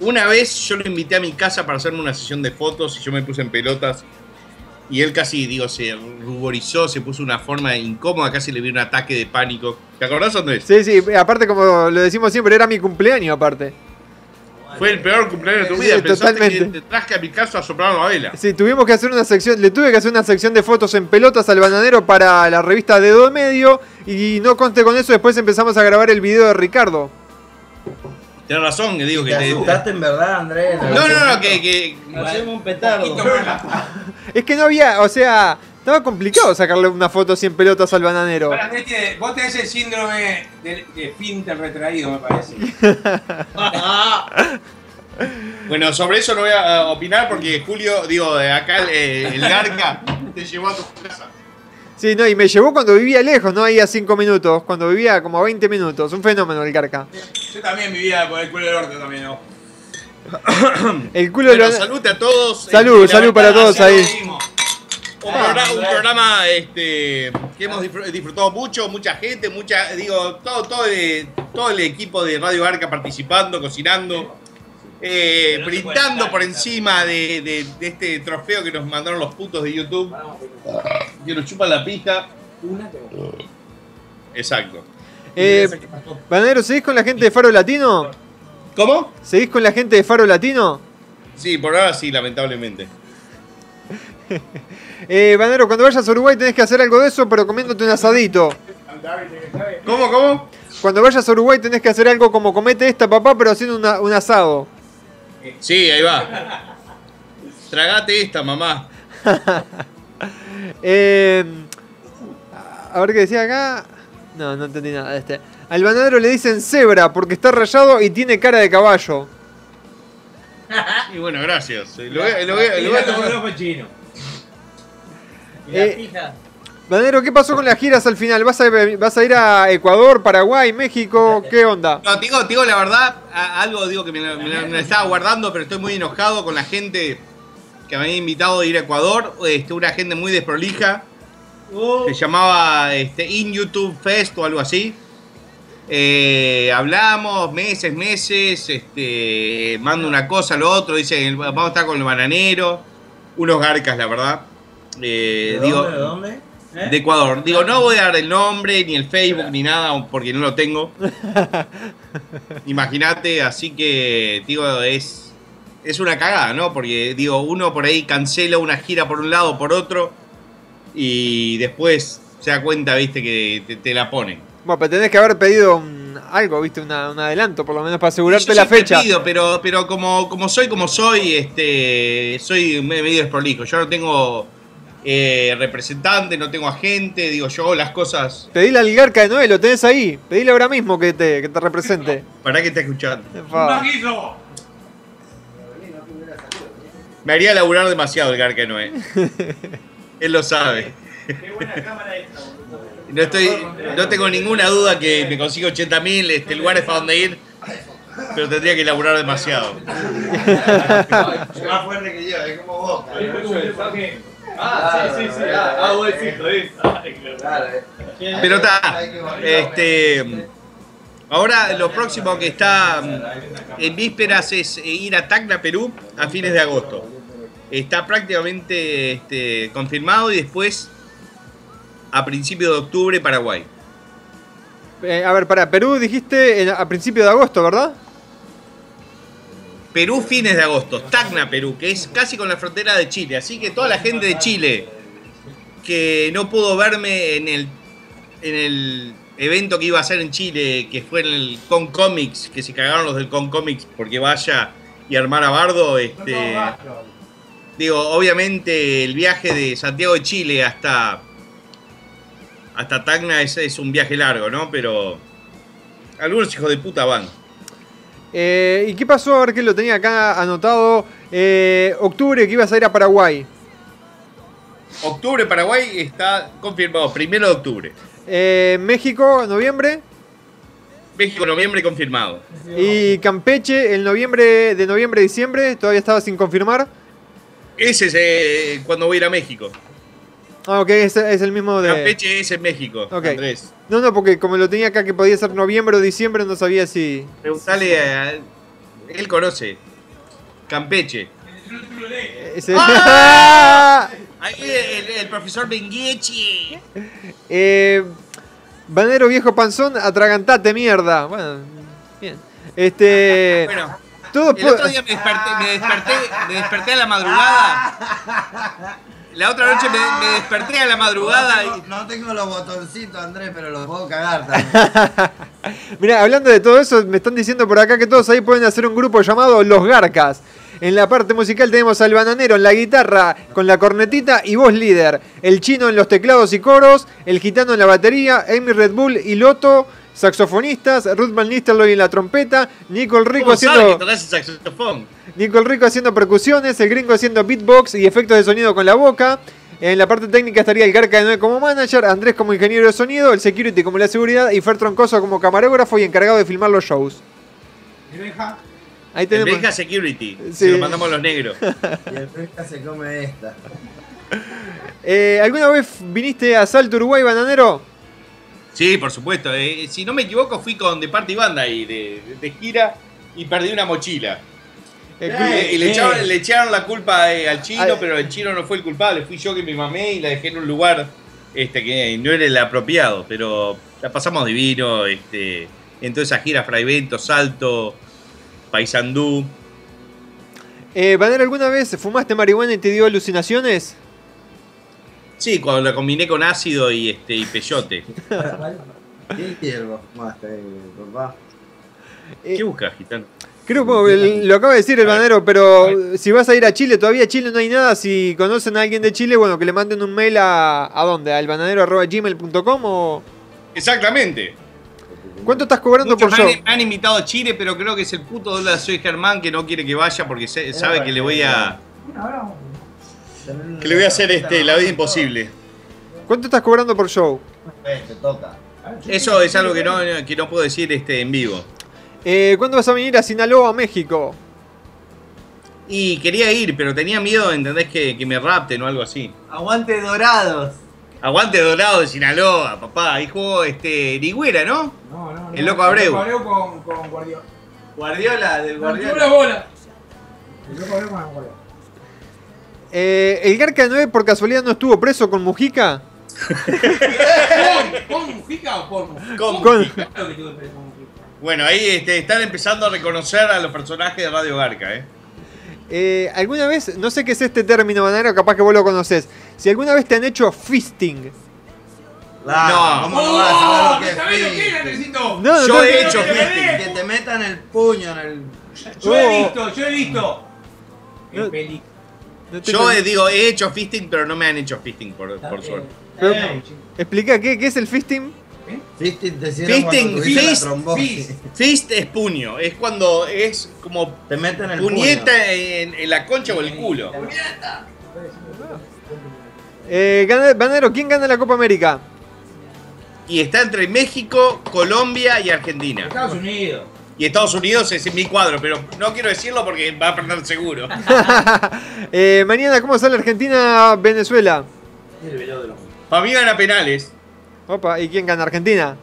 Una vez yo lo invité a mi casa para hacerme una sesión de fotos y yo me puse en pelotas y él casi, digo, se ruborizó, se puso una forma incómoda, casi le vio un ataque de pánico. ¿Te acordás, Andrés? Sí, sí, aparte como lo decimos siempre, era mi cumpleaños aparte. Fue el peor cumpleaños de tu Sí, vida. Pensaste totalmente. que te traje a mi casa a soplar la vela. Sí, tuvimos que hacer una sección, le tuve que hacer una sección de fotos en pelotas al bananero para la revista Dedo Medio y no conté con eso, después empezamos a grabar el video de Ricardo. Tienes razón, que digo que ¿Te te... asustaste en verdad, Andrés? No, no, no, que... que... Hacemos un petardo. Es que no había, o sea, estaba complicado sacarle una foto así en pelotas al bananero. Tiene- vos tenés el síndrome de, de Finter retraído, me parece. Bueno, sobre eso no voy a opinar porque Julio, digo, de acá el, el Garca te llevó a tu casa. Sí, no, y me llevó cuando vivía lejos, no ahí a 5 minutos, cuando vivía como a 20 minutos, un fenómeno el Carca. Yo también vivía por el culo del orto también, ¿no? El culo Bueno, de la- salud a todos. Salud, Este, salud para todos sido Un programa, un programa, este, que hemos disfr- disfrutado mucho, mucha gente, mucha, digo, todo, todo, el, todo el equipo de Radio Arca participando, cocinando, eh, brindando por encima de, de- de este trofeo que nos mandaron los putos de YouTube, que nos chupan la tengo. Exacto. Eh, ¿seguís con la gente de Faro Latino? ¿Cómo? ¿Seguís con la gente de Faro Latino? Sí, por ahora sí, lamentablemente. Eh, Bananero, cuando vayas a Uruguay tenés que hacer algo de eso, pero comiéndote un asadito. ¿Cómo, cómo? cuando vayas a Uruguay tenés que hacer algo como comete esta papá, pero haciendo una- un asado. Sí, ahí va. Tragate esta, mamá. Eh, a ver qué decía acá. No, no entendí nada de este. Al banadero le dicen cebra porque está rayado y tiene cara de caballo. Y bueno, gracias. Lo voy, a- lo voy a- lo voy a tomar. Eh, Banadero, ¿qué pasó con las giras al final? ¿Vas a, vas a ir a Ecuador, Paraguay, México? ¿Qué onda? No, digo, digo la verdad, algo digo que me, lo- me estaba guardando, pero estoy muy enojado con la gente que me había invitado a ir a Ecuador. Este, una gente muy desprolija. Se llamaba este, In YouTube Fest o algo así. Eh, hablamos meses, meses. Este, mando una cosa, lo otro. Dice, vamos a estar con el bananero. Unos garcas, la verdad. Eh, ¿De digo, dónde, de dónde? ¿Eh? de Ecuador. Digo, no voy a dar el nombre, ni el Facebook, ni nada, porque no lo tengo. Imagínate, así que, digo, es, es una cagada, ¿no? Porque, digo, uno por ahí cancela una gira por un lado, por otro, y después se da cuenta, viste, que te, te la ponen. Bueno, pero tenés que haber pedido un- algo, ¿viste? Una- un adelanto, por lo menos para asegurarte la fecha. pido, pero, pero como, como soy como soy, este, soy me- medio desprolijo. Yo no tengo eh, representante, no tengo agente, digo, yo las cosas. Pedile al Garca de Noé, lo tenés ahí. Pedile ahora mismo que te, que te represente. ¿Para qué está escuchando? Fa. Me haría laburar demasiado el Garca Noé. Él lo sabe. No, estoy, no tengo ninguna duda que me consigo 80 mil este, lugares para donde ir, pero tendría que laburar demasiado. Más fuerte que yo, es como vos. Ah, sí, sí, sí. Ah, vos decís, lo dices. Pero está, este, ahora lo próximo que está mm, en vísperas es eh, ir a Tacna, Perú, a fines de agosto. Está prácticamente este, confirmado y después a principios de octubre Paraguay. Eh, a ver, para Perú dijiste en- a principio de agosto, ¿verdad? Perú fines de agosto, Tacna, Perú, que es casi con la frontera de Chile. Así que toda la gente de Chile que no pudo verme en el, en el evento que iba a hacer en Chile, que fue en el Con Comics, que se cagaron los del Con Comics porque vaya y armar a Bardo, este, digo, obviamente el viaje de Santiago de Chile hasta, hasta Tacna es, es un viaje largo, ¿no? Pero algunos hijos de puta van. Eh, ¿Y qué pasó? A ver que lo tenía acá anotado. Eh, octubre que ibas a ir a Paraguay. Octubre Paraguay está confirmado, primero de octubre. Eh, México, noviembre. México, noviembre confirmado. Y Campeche, el noviembre de noviembre, diciembre. Todavía estaba sin confirmar. Ese es eh, cuando voy a ir a México. Ah, ok, es, es el mismo de. Campeche es en México, Ok. Andrés. No, no, porque como lo tenía acá que podía ser noviembre o diciembre, no sabía si. Preguntale a. Él conoce. Campeche. Ese- ¡Ah! Ahí el, el profesor Benguechi. Eh, Banero viejo panzón, atragantate, mierda. Bueno, bien. Este. Bueno, todo el otro día me desperté, me desperté, me desperté a la madrugada. La otra noche me, me desperté a la madrugada y. No, tengo los botoncitos, Andrés, pero los puedo cagar también. Mira, hablando de todo eso, me están diciendo por acá que todos ahí pueden hacer un grupo llamado Los Garcas. En la parte musical tenemos al bananero en la guitarra con la cornetita y voz líder. El chino en los teclados y coros, el gitano en la batería, Amy Red Bull y Loto, saxofonistas, Ruth Van Nistelrooy en la trompeta, Nicole Rico ¿Cómo sabe que haciendo, el saxofón? Nicole Rico haciendo percusiones, el gringo haciendo beatbox y efectos de sonido con la boca. En la parte técnica estaría el Garca de Noé como manager, Andrés como ingeniero de sonido, el security como la seguridad y Fer Troncoso como camarógrafo y encargado de filmar los shows. Ahí El tenemos. Benja Security. Sí. Se lo mandamos a los negros. Y el se come esta. Eh, ¿Alguna vez viniste a Salto Uruguay, bananero? Sí, por supuesto. eh, si no me equivoco, fui con De Parte y Banda ahí de, de- de gira y perdí una mochila. Eh, y le eh, echaron, le echaron la culpa eh, al chino, Ay. pero el chino no fue el culpable. Fui yo que me mamé y la dejé en un lugar este, que no era el apropiado. Pero la pasamos divino. Este, en toda esa gira, Fraivento, Salto, Paysandú. Eh, Banero, ¿alguna vez fumaste marihuana y te dio alucinaciones? Sí, cuando la combiné con ácido y, este, y peyote. ¿Qué? ¿Qué buscas, gitano? Creo que el- lo acaba de decir el banero, pero si vas a ir a Chile, todavía a Chile no hay nada. Si conocen a alguien de Chile, bueno, que le manden un mail a. ¿A dónde? ¿Al bananero.gmail.com o.? Exactamente. ¿Cuánto estás cobrando Muchos por me, show? han, me han invitado a Chile, pero creo que es el puto dólar Soy Germán que no quiere que vaya porque se- sabe que le voy a. Que le voy a hacer este, la vida imposible. ¿Cuánto estás cobrando por show? Te toca. Eso es algo que no, que no puedo decir este, en vivo. Eh, ¿Cuándo vas a venir a Sinaloa, México? Y quería ir, pero tenía miedo, ¿entendés? Que, que me rapten o algo así. Aguante dorados. Aguante Dorado de Sinaloa, papá. Ahí jugó este, Ligüera, ¿no? No, no, El loco Abreu. El loco Abreu con, con Guardiola. Guardiola, del Guardiola. Guardiola. bola. El loco Abreu con Guardiola. Eh, ¿El Garca 9 por casualidad no estuvo preso con Mujica? ¿Con, ¿Con Mujica o por Mujica? Con Con- Mujica. Claro que tuve preso con Mujica. Bueno, ahí este, están empezando a reconocer a los personajes de Radio Garca, ¿eh? Eh, ¿Alguna vez, no sé qué es este término, Bananero, capaz que vos lo conocés. Si alguna vez te han hecho fisting. Claro, ¿cómo no vas a saber lo que es ¿Sabés lo que es, fisting? Andresito? No, no, Yo he hecho no, fisting. Que te metan el puño en el. Yo Oh. he visto, yo he visto. No. En película. Yo eh, digo, he hecho fisting, pero no me han hecho fisting, por, por suerte. Pero, Explica, ¿qué, ¿qué es el fisting? Fisting te cuando Fisting, la fist, trombosis. Fist es puño, es cuando es como Te meten el puñeta en, en la concha o el culo. Eh, gana- Bananero, ¿quién gana la Copa América? Y está entre México, Colombia y Argentina. Estados Unidos. Y Estados Unidos es en mi cuadro, pero no quiero decirlo porque va a perder seguro. Eh, mañana, ¿cómo sale Argentina-Venezuela? El velado de los Para mí gana penales. Opa, ¿y quién gana? ¿Argentina?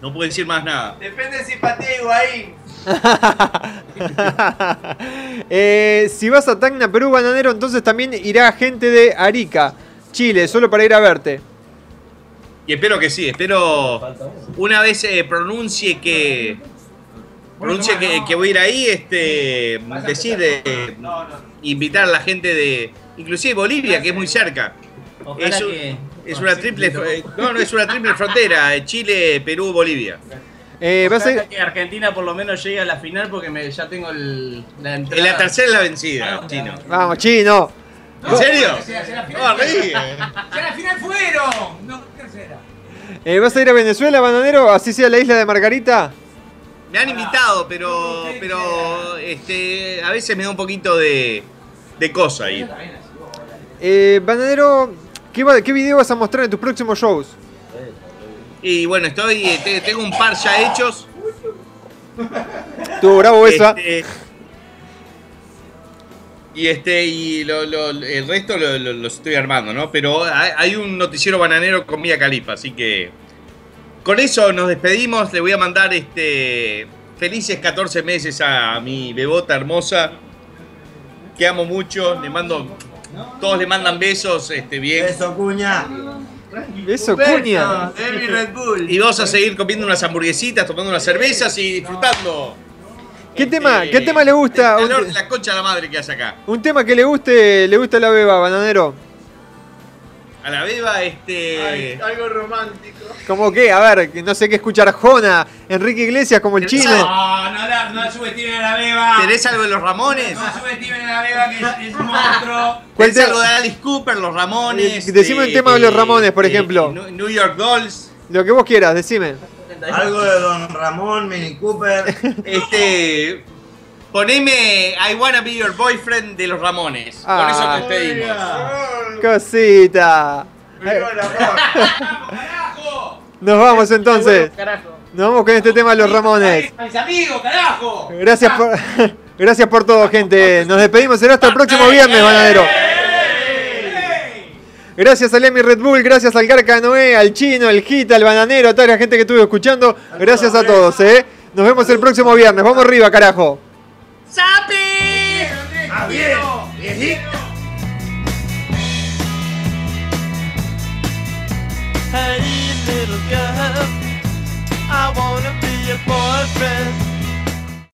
No puedo decir más nada. Depende si patea Higuaín. Eh, si vas a Tacna, Perú, Bananero, entonces también irá gente de Arica, Chile, solo para ir a verte. Y espero que sí, espero una vez eh, pronuncie que pronuncie que, que voy a ir ahí, este decir eh, invitar a la gente de inclusive Bolivia, que es muy cerca. Es, un- es una triple eh, no, no es una triple frontera, eh, Chile, Perú, Bolivia. Eh, que Argentina por lo menos llegue a la final porque me, ya tengo el, la entrada. En la tercera es la vencida, chino. Vamos, chino. ¿En serio? Si la, si la No, final, si a la final fueron. No, Eh, ¿Vas a ir a Venezuela, Bananero? Así sea la isla de Margarita. Me han invitado, pero pero este a veces me da un poquito de de cosa ir. Eh, Bananero, ¿qué, va- ¿qué video vas a mostrar en tus próximos shows? Y bueno, estoy eh, te- tengo un par ya hechos. Estuvo bravo esa. Este, y este y lo- lo- el resto lo, estoy armando, ¿no? Pero hay, hay un noticiero bananero con Mía Califa, así que con eso nos despedimos. Le voy a mandar este felices 14 meses a mi bebota hermosa que amo mucho. Le mando todos le mandan besos, este bien. Eso, cuña. Eso, cuña. Emi Red Bull. Y vamos a seguir comiendo unas hamburguesitas, tomando unas cervezas y disfrutando. ¿Qué tema, eh, ¿Qué tema le gusta? el Un, calor de la concha de la madre que hace acá. un tema que le guste, le gusta a la beba, Bananero. A la beba, este. Algo romántico. Como que, a ver, que no sé qué escuchar Jona, Enrique Iglesias como el chino. No, no, la, no subestimen a la beba. ¿Tenés algo de los Ramones? No subestimen a la beba que es, es un monstruo. ¿Cuál ¿Tenés te- algo de Alice Cooper, los Ramones? Eh, decime un tema de los Ramones, por ejemplo. New New York Dolls. Lo que vos quieras, decime. Algo de Don Ramón, Mini Cooper. Este. Poneme I Wanna Be Your Boyfriend de los Ramones. Con Ah. eso nos despedimos. Cosita. Nos vamos entonces. Carajo. Nos vamos con este tema de los Ramones. Mis amigos, carajo. Gracias por, gracias por todo, gente. Nos despedimos. Será hasta el próximo viernes, banadero. Gracias a Lemmy Red Bull, gracias al Garca Noé, al Chino, al Gita, al Bananero, a toda la gente que estuvo escuchando. Gracias a todos, ¿eh? Nos vemos el próximo viernes. Vamos arriba, carajo. ¡Sapi!